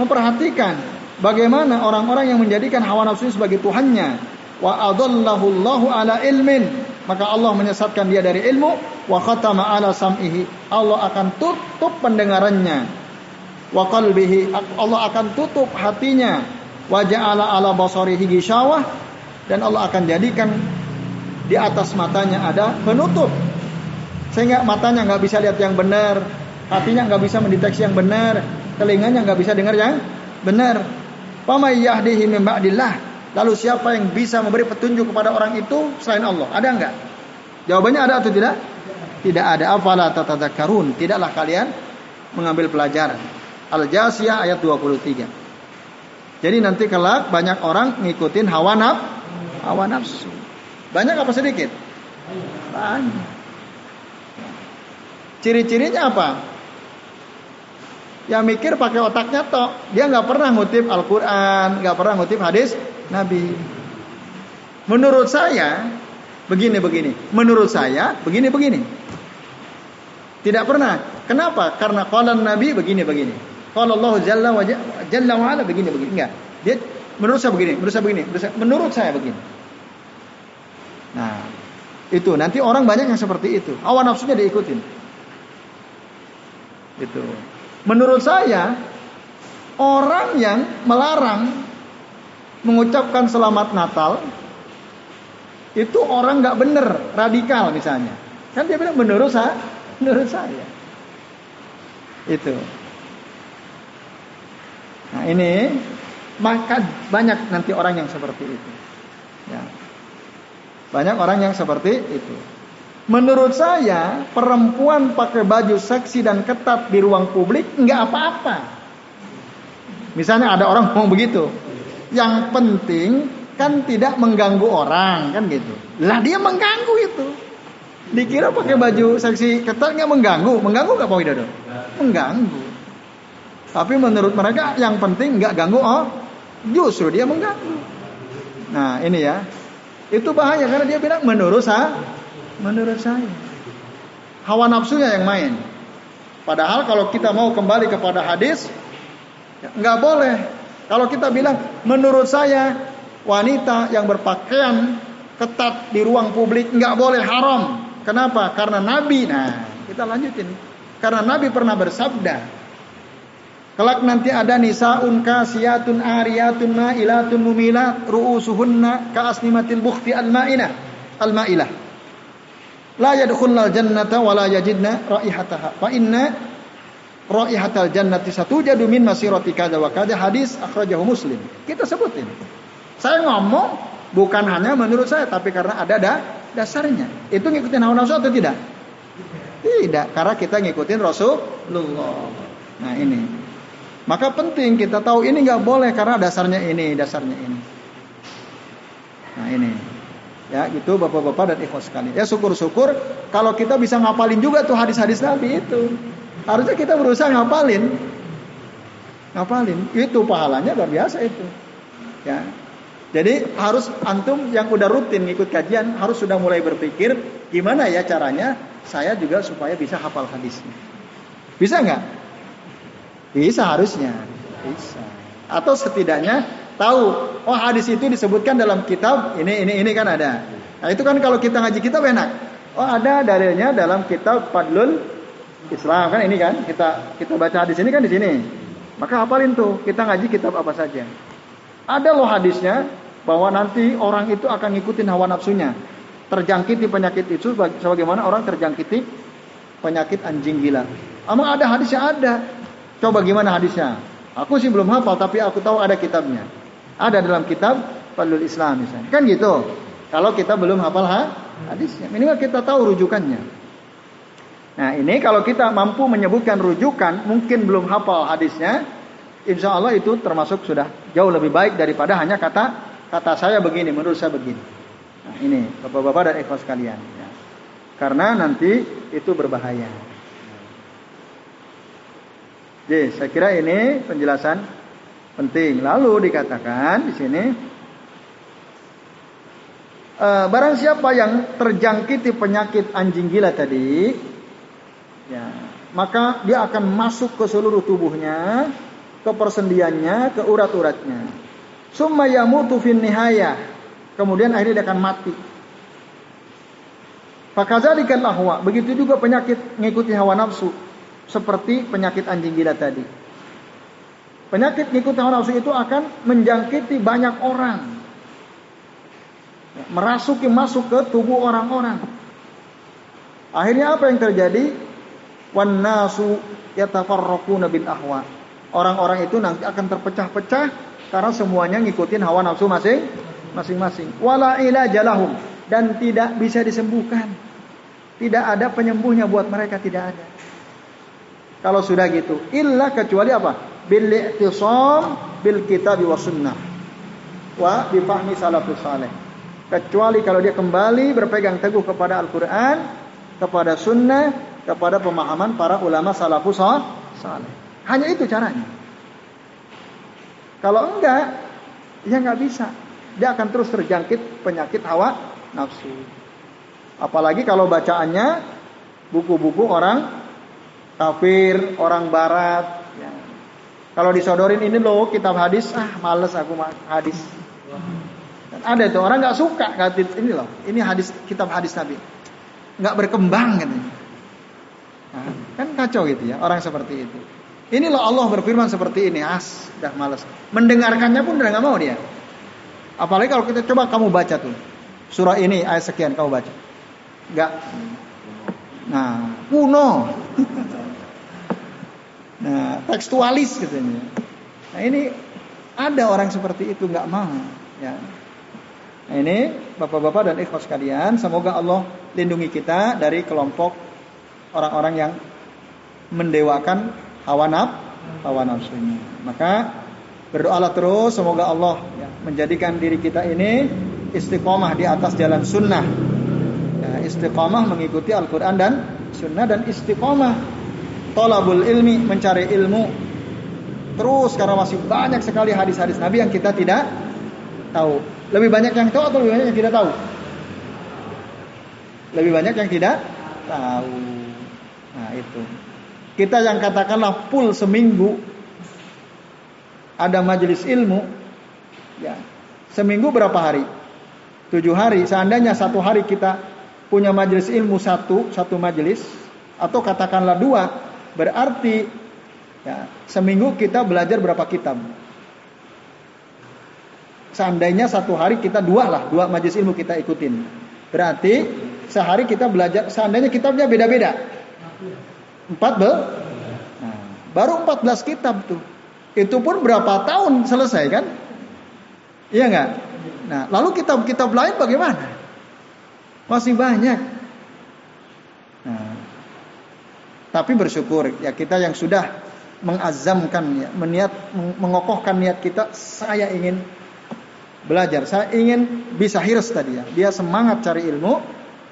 memperhatikan bagaimana orang-orang yang menjadikan hawa nafsu sebagai tuhannya? Wa adallahu Allahu ala ilmin. Maka Allah menyesatkan dia dari ilmu. Wa khatama ala sam'ihi. Allah akan tutup pendengarannya. Wa qalbihi Allah akan tutup hatinya. Wa ja'ala ala basarihi gisawah dan Allah akan jadikan di atas matanya ada penutup. Sehingga matanya nggak bisa lihat yang benar. Hatinya nggak bisa mendeteksi yang benar. Telinganya nggak bisa dengar yang benar Yahdihi min ba'dillah. Lalu siapa yang bisa memberi petunjuk kepada orang itu selain Allah? Ada enggak? Jawabannya ada atau tidak? Tidak ada. Afala tatadzakkarun? Tidaklah kalian mengambil pelajaran. Al-Jasiyah ayat 23. Jadi nanti kelak banyak orang ngikutin hawa naf, hawa nafsu. Banyak apa sedikit? Banyak. Ciri-cirinya apa? Yang mikir pakai otaknya toh dia nggak pernah ngutip Al-Quran nggak pernah ngutip hadis Nabi. Menurut saya begini begini. Menurut saya begini begini. Tidak pernah. Kenapa? Karena kalau Nabi begini begini. Kalau Allah Jalla wa Jalla wa ala begini begini. Enggak. Dia menurut saya begini menurut saya begini menurut saya, menurut saya begini. Nah itu. Nanti orang banyak yang seperti itu. Awan nafsunya diikutin. Itu Menurut saya, orang yang melarang mengucapkan selamat Natal itu orang nggak bener, radikal misalnya. Kan dia bilang menurut saya, menurut saya. Itu. Nah ini maka banyak nanti orang yang seperti itu. Ya. Banyak orang yang seperti itu. Menurut saya perempuan pakai baju seksi dan ketat di ruang publik nggak apa-apa. Misalnya ada orang ngomong begitu. Yang penting kan tidak mengganggu orang kan gitu. Lah dia mengganggu itu. Dikira pakai baju seksi ketat nggak mengganggu, mengganggu nggak Pak Widodo? Mengganggu. Tapi menurut mereka yang penting nggak ganggu oh, justru dia mengganggu. Nah ini ya, itu bahaya karena dia bilang menurut saya Menurut saya. Hawa nafsunya yang main. Padahal kalau kita mau kembali kepada hadis, nggak boleh. Kalau kita bilang, menurut saya wanita yang berpakaian ketat di ruang publik nggak boleh haram. Kenapa? Karena Nabi. Nah, kita lanjutin. Karena Nabi pernah bersabda, Kelak nanti ada nisaun kasiyatun ariyatun ma'ilatun mumilat ru'usuhunna ka'asnimatil bukhti al-ma'inah al-ma'ilah la yadkhulnal jannata wa la yajidna raihataha. Fa inna raihatal jannati satujadu min masirati kada wa kada hadis akhrajahu Muslim. Kita sebutin. Saya ngomong bukan hanya menurut saya tapi karena ada da dasarnya. Itu ngikutin hawa nafsu atau tidak? Tidak, karena kita ngikutin Rasulullah. Nah, ini. Maka penting kita tahu ini nggak boleh karena dasarnya ini, dasarnya ini. Nah, ini. Ya, gitu Bapak-bapak dan ikhwas sekalian. Ya syukur-syukur kalau kita bisa ngapalin juga tuh hadis-hadis Nabi itu. Harusnya kita berusaha ngapalin. Ngapalin. Itu pahalanya luar biasa itu. Ya. Jadi harus antum yang udah rutin ngikut kajian harus sudah mulai berpikir gimana ya caranya saya juga supaya bisa hafal hadisnya. Bisa nggak? Bisa harusnya. Bisa. Atau setidaknya tahu, oh hadis itu disebutkan dalam kitab ini ini ini kan ada. Nah, itu kan kalau kita ngaji kitab enak. Oh, ada dalilnya dalam kitab Fadlul Islam kan ini kan kita kita baca hadis ini kan di sini. Maka hafalin tuh, kita ngaji kitab apa saja. Ada loh hadisnya bahwa nanti orang itu akan ngikutin hawa nafsunya. Terjangkiti penyakit itu sebagaimana orang terjangkiti penyakit anjing gila. Emang ada hadisnya ada. Coba gimana hadisnya? Aku sih belum hafal tapi aku tahu ada kitabnya. Ada dalam kitab Fadlul Islam misalnya. Kan gitu. Kalau kita belum hafal ha? hadisnya, minimal kita tahu rujukannya. Nah ini kalau kita mampu menyebutkan rujukan, mungkin belum hafal hadisnya, insya Allah itu termasuk sudah jauh lebih baik daripada hanya kata kata saya begini, menurut saya begini. Nah ini bapak-bapak dan ikhwas kalian. Ya. Karena nanti itu berbahaya. Jadi saya kira ini penjelasan penting. Lalu dikatakan di sini e, barang siapa yang terjangkiti penyakit anjing gila tadi, ya, maka dia akan masuk ke seluruh tubuhnya, ke persendiannya, ke urat-uratnya. Summa yamutu fin nihayah. Kemudian akhirnya dia akan mati. Fakadzalikan ahwa. Begitu juga penyakit mengikuti hawa nafsu seperti penyakit anjing gila tadi. Penyakit ngikut hawa nafsu itu akan menjangkiti banyak orang. Merasuki masuk ke tubuh orang-orang. Akhirnya apa yang terjadi? Wan nasu yatafarraquna bil ahwa. Orang-orang itu nanti akan terpecah-pecah karena semuanya ngikutin hawa nafsu masing masing-masing. Wala ilajalahum dan tidak bisa disembuhkan. Tidak ada penyembuhnya buat mereka tidak ada. Kalau sudah gitu, illa kecuali apa? Bil i'tisam bil kitab wa sunnah. Wa bi fahmi salafus saleh. Kecuali kalau dia kembali berpegang teguh kepada Al-Qur'an, kepada sunnah, kepada pemahaman para ulama salafus saleh. Hanya itu caranya. Kalau enggak, ya enggak bisa. Dia akan terus terjangkit penyakit hawa nafsu. Apalagi kalau bacaannya buku-buku orang kafir, orang barat. Kalau disodorin ini loh kitab hadis, ah males aku hadis. Dan ada tuh orang nggak suka nggak ini loh, ini hadis kitab hadis Nabi, nggak berkembang katanya. Nah, kan kacau gitu ya orang seperti itu. Ini loh Allah berfirman seperti ini, as, dah males. Mendengarkannya pun udah nggak mau dia. Apalagi kalau kita coba kamu baca tuh surah ini ayat sekian kamu baca, nggak. Nah, kuno. Nah, tekstualis katanya. Nah, ini ada orang seperti itu nggak mau, ya. Nah, ini Bapak-bapak dan ikhwas sekalian, semoga Allah lindungi kita dari kelompok orang-orang yang mendewakan hawa naf, hawa. Maka berdoalah terus semoga Allah ya, menjadikan diri kita ini istiqomah di atas jalan sunnah. Ya, istiqomah mengikuti Al-Quran dan sunnah dan istiqomah tolabul ilmi mencari ilmu terus karena masih banyak sekali hadis-hadis Nabi yang kita tidak tahu. Lebih banyak yang tahu atau lebih banyak yang tidak tahu? Lebih banyak yang tidak tahu. Nah, itu. Kita yang katakanlah full seminggu ada majelis ilmu ya. Seminggu berapa hari? Tujuh hari. Seandainya satu hari kita punya majelis ilmu satu, satu majelis atau katakanlah dua, Berarti ya, seminggu kita belajar berapa kitab? Seandainya satu hari kita dua lah, dua majelis ilmu kita ikutin. Berarti sehari kita belajar, seandainya kitabnya beda-beda. Empat bel? Nah, baru empat belas kitab tuh. Itu pun berapa tahun selesai kan? Iya nggak? Nah, lalu kitab-kitab lain bagaimana? Masih banyak. Nah, tapi bersyukur ya kita yang sudah mengazamkan ya, meniat mengokohkan niat kita saya ingin belajar, saya ingin bisa hirs tadi ya. Dia semangat cari ilmu.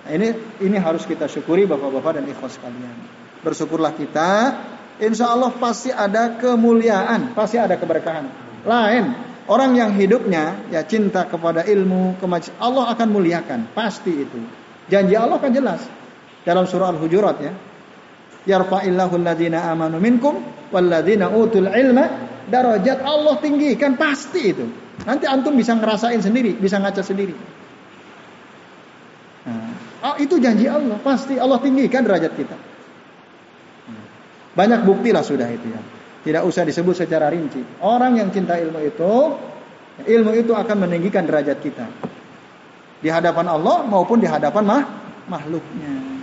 Nah, ini ini harus kita syukuri Bapak-bapak dan ikhwas sekalian. Bersyukurlah kita, insya Allah pasti ada kemuliaan, pasti ada keberkahan. Lain orang yang hidupnya ya cinta kepada ilmu, kemaj Allah akan muliakan, pasti itu. Janji Allah kan jelas dalam surah Al-Hujurat ya. Yarfa'illahu alladhina amanu minkum walladzina utul ilma darajat Allah tinggikan pasti itu. Nanti antum bisa ngerasain sendiri, bisa ngaca sendiri. Nah, oh, itu janji Allah, pasti Allah tinggikan derajat kita. Banyak bukti lah sudah itu ya. Tidak usah disebut secara rinci. Orang yang cinta ilmu itu, ilmu itu akan meninggikan derajat kita. Di hadapan Allah maupun di hadapan mah, makhluknya.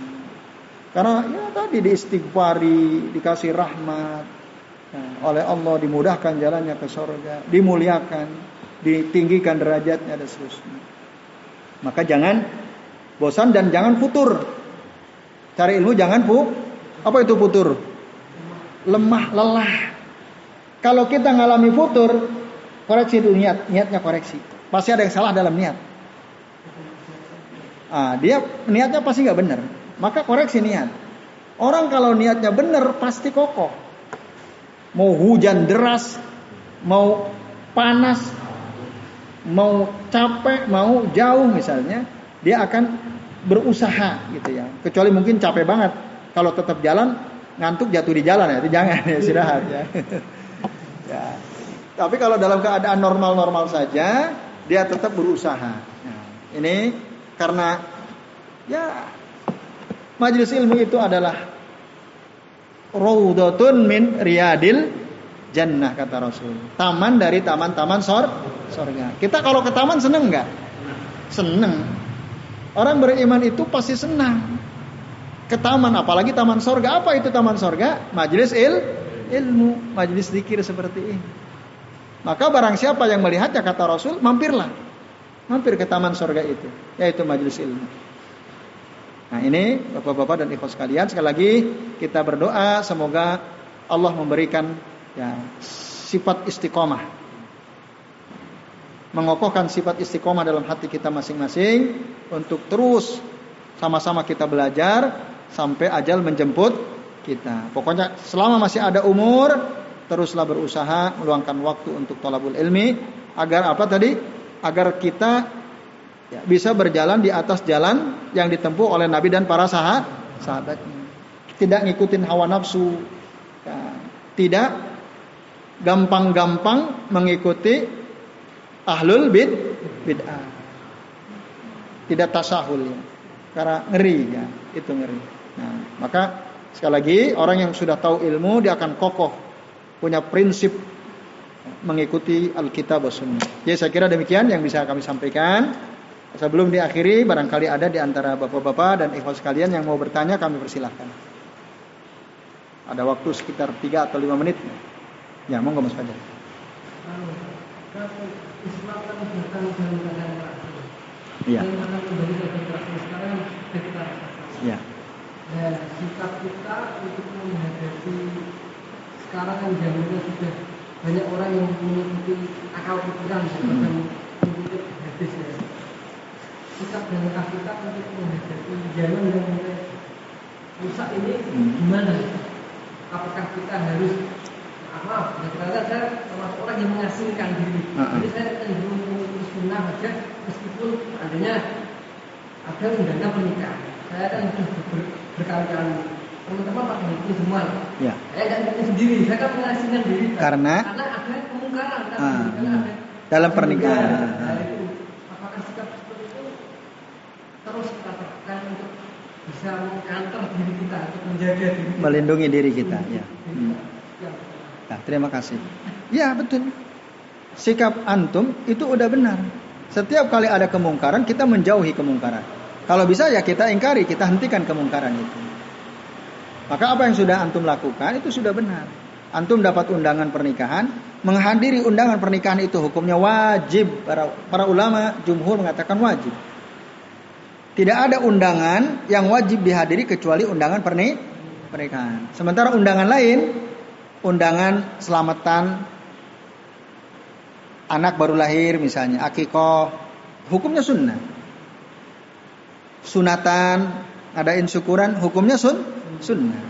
Karena ya tadi diistighfari, dikasih rahmat, Nah, oleh Allah dimudahkan jalannya ke surga, dimuliakan, ditinggikan derajatnya dan seterusnya. Maka jangan bosan dan jangan futur. Cari ilmu jangan pu. Apa itu futur? Lemah, lelah. Kalau kita ngalami futur, koreksi itu niat, niatnya koreksi. Pasti ada yang salah dalam niat. Ah, dia niatnya pasti nggak benar. Maka koreksi niat. Orang kalau niatnya benar pasti kokoh mau hujan deras, mau panas, mau capek, mau jauh misalnya, dia akan berusaha gitu ya. Kecuali mungkin capek banget. Kalau tetap jalan, ngantuk jatuh di jalan ya, itu jangan ya istirahat ya. ya. Tapi kalau dalam keadaan normal-normal saja, dia tetap berusaha. Nah, ini karena ya majelis ilmu itu adalah raudhatun min riyadil jannah kata Rasul. Taman dari taman-taman sor sorga. Kita kalau ke taman seneng nggak? Seneng. Orang beriman itu pasti senang. Ke taman, apalagi taman sorga. Apa itu taman sorga? Majelis il, ilmu, majelis zikir seperti ini. Maka barang siapa yang melihatnya kata Rasul, mampirlah. Mampir ke taman sorga itu, yaitu majelis ilmu. Nah ini bapak-bapak dan ibu sekalian sekali lagi kita berdoa semoga Allah memberikan ya sifat istiqomah mengokohkan sifat istiqomah dalam hati kita masing-masing untuk terus sama-sama kita belajar sampai ajal menjemput kita. Pokoknya selama masih ada umur teruslah berusaha meluangkan waktu untuk tolabul ilmi agar apa tadi? Agar kita ya, bisa berjalan di atas jalan yang ditempuh oleh Nabi dan para sahabat sahabatnya. Tidak ngikutin hawa nafsu, ya, tidak gampang-gampang mengikuti ahlul bid bid'ah. Tidak tasahul ya. Karena ngeri ya, itu ngeri. Nah, maka sekali lagi orang yang sudah tahu ilmu dia akan kokoh punya prinsip mengikuti Alkitab dan Sunnah. Jadi saya kira demikian yang bisa kami sampaikan. Sebelum diakhiri, barangkali ada di antara bapak-bapak dan ikhwas sekalian yang mau bertanya, kami persilahkan. Ada waktu sekitar 3 atau 5 menit. Ya, monggo Mas Fajar. Iya. Ya. Dan sikap kita untuk menghadapi sekarang yang zamannya sudah banyak orang yang mengikuti akal pikiran ya sikap dan langkah kita untuk menghadapi zaman yang mulai rusak ini hmm. gimana? Apakah kita harus maaf, ya ternyata saya termasuk orang yang mengasingkan diri. Uh -huh. Jadi saya cenderung mengikuti sunnah aja meskipun adanya ada undangan pernikahan. Saya kan sudah ber, berkali-kali teman-teman pak mengikuti semua. Ya. Saya tidak mengikuti sendiri, saya kan mengasingkan diri. Karena karena ada kemungkaran, uh, ada dalam pernikahan. Nah, terus kita tekan untuk bisa mengkantor diri kita untuk menjaga diri kita. melindungi diri kita ya. Hmm. Nah, terima kasih. Ya betul. Sikap antum itu udah benar. Setiap kali ada kemungkaran kita menjauhi kemungkaran. Kalau bisa ya kita ingkari, kita hentikan kemungkaran itu. Maka apa yang sudah antum lakukan itu sudah benar. Antum dapat undangan pernikahan, menghadiri undangan pernikahan itu hukumnya wajib. Para, para ulama jumhur mengatakan wajib. Tidak ada undangan yang wajib dihadiri kecuali undangan pernikahan. Sementara undangan lain, undangan selamatan anak baru lahir misalnya, akikoh, hukumnya sunnah. Sunatan, adain syukuran, hukumnya sun, sunnah.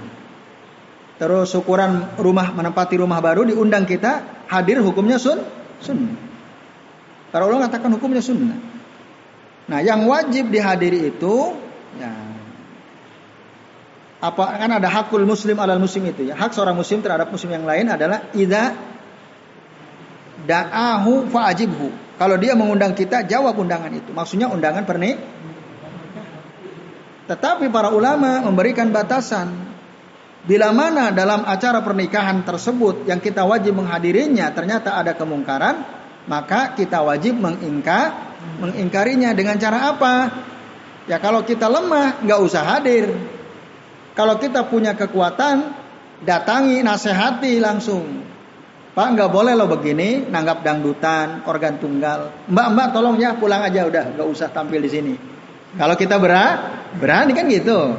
Terus syukuran rumah menempati rumah baru diundang kita hadir hukumnya sun, sunnah. Para ulama katakan hukumnya sunnah. Nah, yang wajib dihadiri itu ya apa kan ada hakul muslim alal muslim itu ya. Hak seorang muslim terhadap muslim yang lain adalah idza da'ahu fa'ajibhu. Kalau dia mengundang kita, jawab undangan itu. Maksudnya undangan pernik. Tetapi para ulama memberikan batasan. Bila mana dalam acara pernikahan tersebut yang kita wajib menghadirinya ternyata ada kemungkaran, maka kita wajib mengingkar mengingkarinya dengan cara apa? Ya kalau kita lemah nggak usah hadir. Kalau kita punya kekuatan datangi nasihati langsung. Pak nggak boleh lo begini nanggap dangdutan organ tunggal. Mbak mbak tolong ya pulang aja udah nggak usah tampil di sini. Kalau kita berani, berani kan gitu.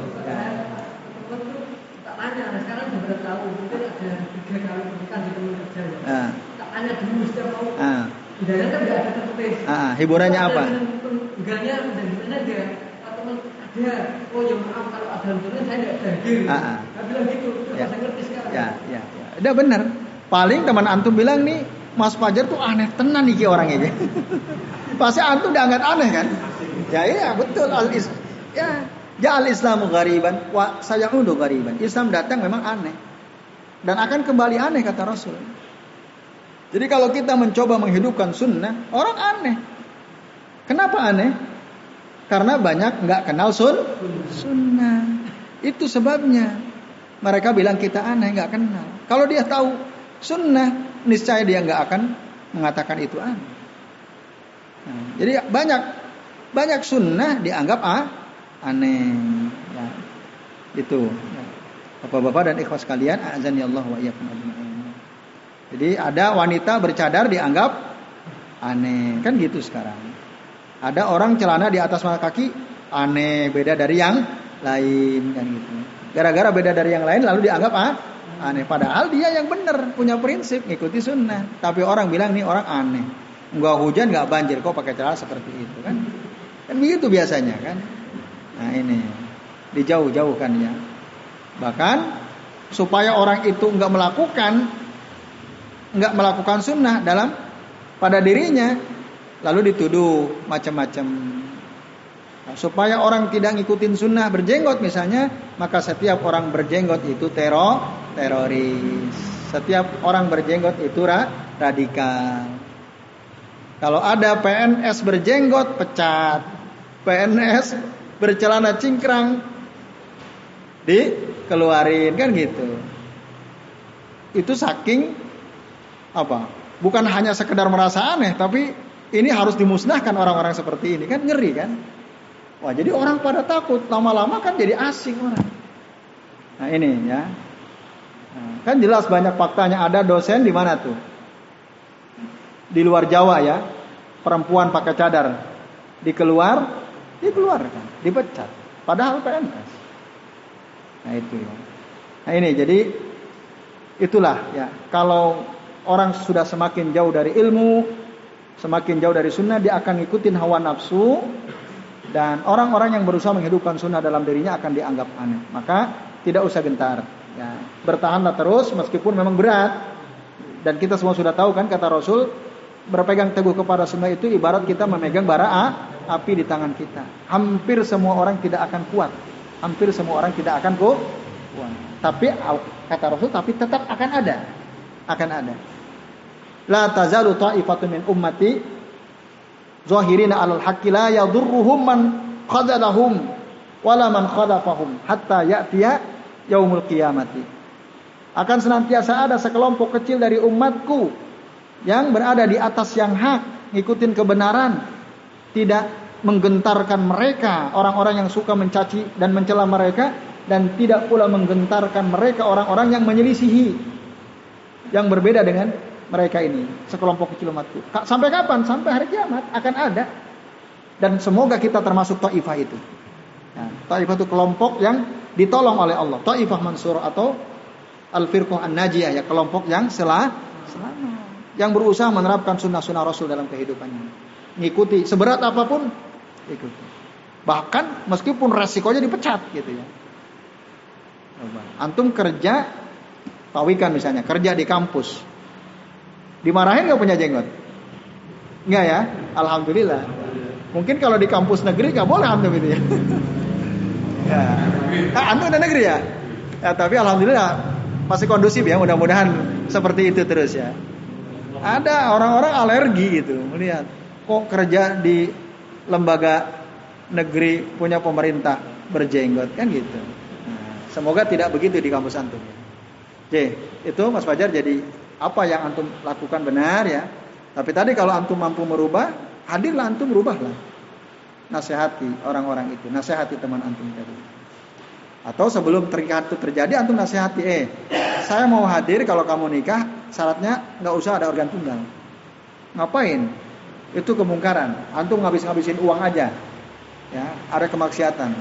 Nah. Ah. Hidangan kan nggak ada tertulis. Ah, hiburannya apa? Enggaknya dan gimana aja. Teman ada. Oh ya maaf kalau ada hiburan saya nggak hadir. Ah, ah. Bilang gitu. Itu Ya. saya ngerti sekarang. Ya, ya, ya. Udah bener. Paling teman antum bilang nih, Mas Fajar tuh aneh tenan nih ki orangnya. Pasti antum udah anggap aneh kan? Ya iya betul al is ya ya al Islamu gariban wa sayaudu gariban. Islam datang memang aneh dan akan kembali aneh kata Rasul. Jadi kalau kita mencoba menghidupkan sunnah, orang aneh. Kenapa aneh? Karena banyak nggak kenal sun sunnah. Itu sebabnya. Mereka bilang kita aneh, nggak kenal. Kalau dia tahu sunnah, niscaya dia nggak akan mengatakan itu aneh. Nah, jadi banyak banyak sunnah dianggap ah, aneh. Ya, itu. Ya. Bapak-bapak dan ikhwas kalian, azan ya Allah wa iyyakum. Jadi ada wanita bercadar dianggap aneh, kan gitu sekarang. Ada orang celana di atas mata kaki aneh, beda dari yang lain kan gitu. Gara-gara beda dari yang lain lalu dianggap ah, aneh. Padahal dia yang benar punya prinsip ngikuti sunnah. Tapi orang bilang nih orang aneh. Enggak hujan enggak banjir kok pakai celana seperti itu kan. Kan begitu biasanya kan. Nah ini dijauh-jauhkan ya. Bahkan supaya orang itu enggak melakukan enggak melakukan sunnah dalam pada dirinya lalu dituduh macam-macam Nah, supaya orang tidak ngikutin sunnah berjenggot misalnya, maka setiap orang berjenggot itu teror, teroris. Setiap orang berjenggot itu ra, radikal. Kalau ada PNS berjenggot pecat, PNS bercelana cingkrang dikeluarin kan gitu. Itu saking apa? Bukan hanya sekedar merasa aneh, tapi ini harus dimusnahkan orang-orang seperti ini kan ngeri kan? Wah, jadi orang pada takut, lama-lama kan jadi asing orang. Nah, ini ya. Nah, kan jelas banyak faktanya ada dosen di mana tuh? Di luar Jawa ya. Perempuan pakai cadar dikeluar, dikeluarkan, dipecat. Padahal PNS. Nah, itu ya. Nah, ini jadi itulah ya. Kalau orang sudah semakin jauh dari ilmu, semakin jauh dari sunnah, dia akan ngikutin hawa nafsu, dan orang-orang yang berusaha menghidupkan sunnah dalam dirinya akan dianggap aneh. Maka tidak usah gentar. Ya, bertahanlah terus meskipun memang berat. Dan kita semua sudah tahu kan kata Rasul, berpegang teguh kepada sunnah itu ibarat kita memegang bara api di tangan kita. Hampir semua orang tidak akan kuat. Hampir semua orang tidak akan kuat. Tapi kata Rasul, tapi tetap akan ada. Akan ada. La tazalu ta'ifatu min ummati zahirina alal haqqi la yadurruhum man khadalahum wala man khalafahum hatta ya'tiya yaumul qiyamati. Akan senantiasa ada sekelompok kecil dari umatku yang berada di atas yang hak, ngikutin kebenaran, tidak menggentarkan mereka orang-orang yang suka mencaci dan mencela mereka dan tidak pula menggentarkan mereka orang-orang yang menyelisihi yang berbeda dengan mereka ini, sekelompok kecil umatku. Sampai kapan? Sampai hari kiamat akan ada. Dan semoga kita termasuk taifah itu. Nah, taifah itu kelompok yang ditolong oleh Allah. Taifah mansur atau al-firqah an-najiyah ya kelompok yang selah selama yang berusaha menerapkan sunnah-sunnah Rasul dalam kehidupannya. Ngikuti seberat apa pun ikuti. Bahkan meskipun resikonya dipecat gitu ya. Antum kerja pawikan misalnya, kerja di kampus, Dimarahin nggak punya jenggot? Enggak ya? Alhamdulillah. Mungkin kalau di kampus negeri nggak boleh antum itu ya. Ya. Ah, antum udah negeri ya? ya? Tapi alhamdulillah masih kondusif ya. Mudah-mudahan seperti itu terus ya. Ada orang-orang alergi gitu melihat kok kerja di lembaga negeri punya pemerintah berjenggot kan gitu. Nah, semoga tidak begitu di kampus antum. Oke, itu Mas Fajar jadi apa yang antum lakukan benar ya. Tapi tadi kalau antum mampu merubah, hadirlah antum rubahlah. Nasihati orang-orang itu, nasihati teman antum tadi. Atau sebelum terikat itu terjadi antum nasihati, eh saya mau hadir kalau kamu nikah syaratnya nggak usah ada organ tunggal. Ngapain? Itu kemungkaran. Antum ngabis-ngabisin uang aja. Ya, ada kemaksiatan.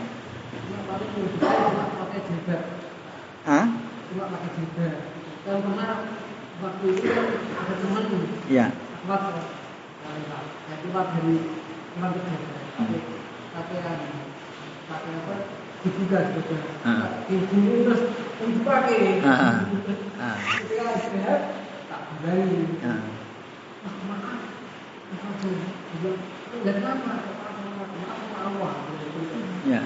Hah? Cuma pakai jilbab. Pernah waktu itu ada teman Iya. Keluar keluar dari keluar kerja. Pakai pakai apa? dibuka. Dibuka terus dipakai. Ketika istirahat tak kembali. Maaf, maaf. Dan lama, maaf, Ya.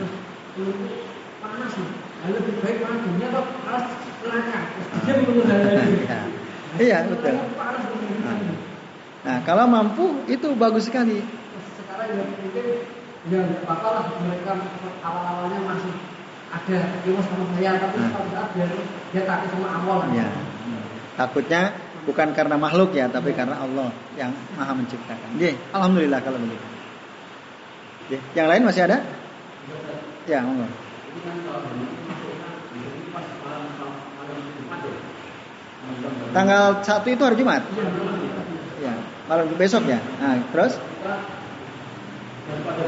Panas nih. Lebih baik mana dunia atau panas neraka. Dia menurut Iya betul. Nah kalau mampu itu bagus sekali. Sekarang yang ya bakal lah mereka awal-awalnya masih ada ilmu sama saya tapi nah. saat dia dia takut sama awal ya. takutnya bukan karena makhluk ya tapi ya. karena Allah yang maha menciptakan Ye, alhamdulillah kalau begitu yang lain masih ada ya Allah tanggal satu itu hari Jumat? Ya malam besok ya nah terus? Allah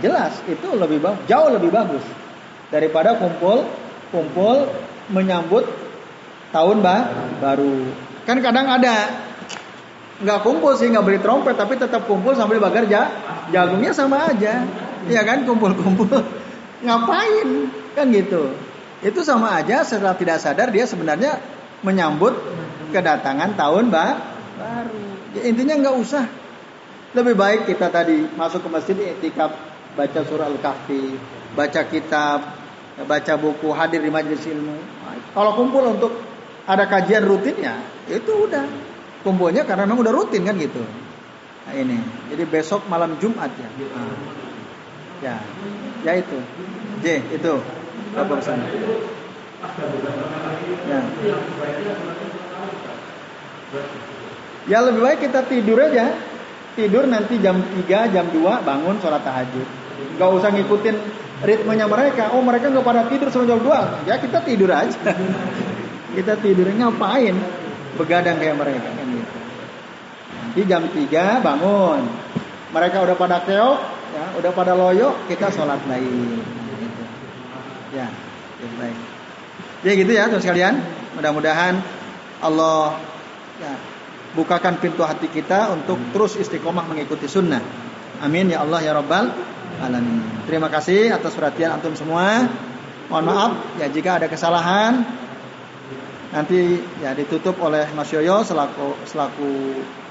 jelas itu lebih bagus jauh lebih bagus daripada kumpul kumpul menyambut tahun bah, baru. Kan kadang ada nggak kumpul sih nggak beri trompet tapi tetap kumpul sambil bagar ja, jagungnya sama aja ya kan kumpul-kumpul ngapain kan gitu itu sama aja setelah tidak sadar dia sebenarnya menyambut kedatangan tahun bah, baru. Ya, intinya nggak usah. Lebih baik kita tadi masuk ke masjid etikap baca surah Al-Kahfi, baca kitab, baca buku, hadir di majelis ilmu. Kalau kumpul untuk ada kajian rutin ya, itu udah. Kumpulnya karena memang udah rutin kan gitu. Nah, ini. Jadi besok malam Jumat ya. Nah. Ya. Ya itu. J itu. Apa pesan? Ya. Ya lebih baik kita tidur aja. Tidur nanti jam 3, jam 2 bangun sholat tahajud. Gak usah ngikutin ritmenya mereka. Oh mereka nggak pada tidur sampai jam 2. Ya kita tidur aja. kita tidur ngapain? Begadang kayak mereka Nanti jam 3 bangun. Mereka udah pada keok, ya, udah pada loyo, kita sholat lain. Ya, baik. Ya gitu ya terus sekalian. Mudah-mudahan Allah ya, bukakan pintu hati kita untuk terus istiqomah mengikuti sunnah. Amin ya Allah ya Rabbal alamin. Terima kasih atas perhatian antum semua. Mohon maaf ya jika ada kesalahan. Nanti ya ditutup oleh Mas Yoyo selaku selaku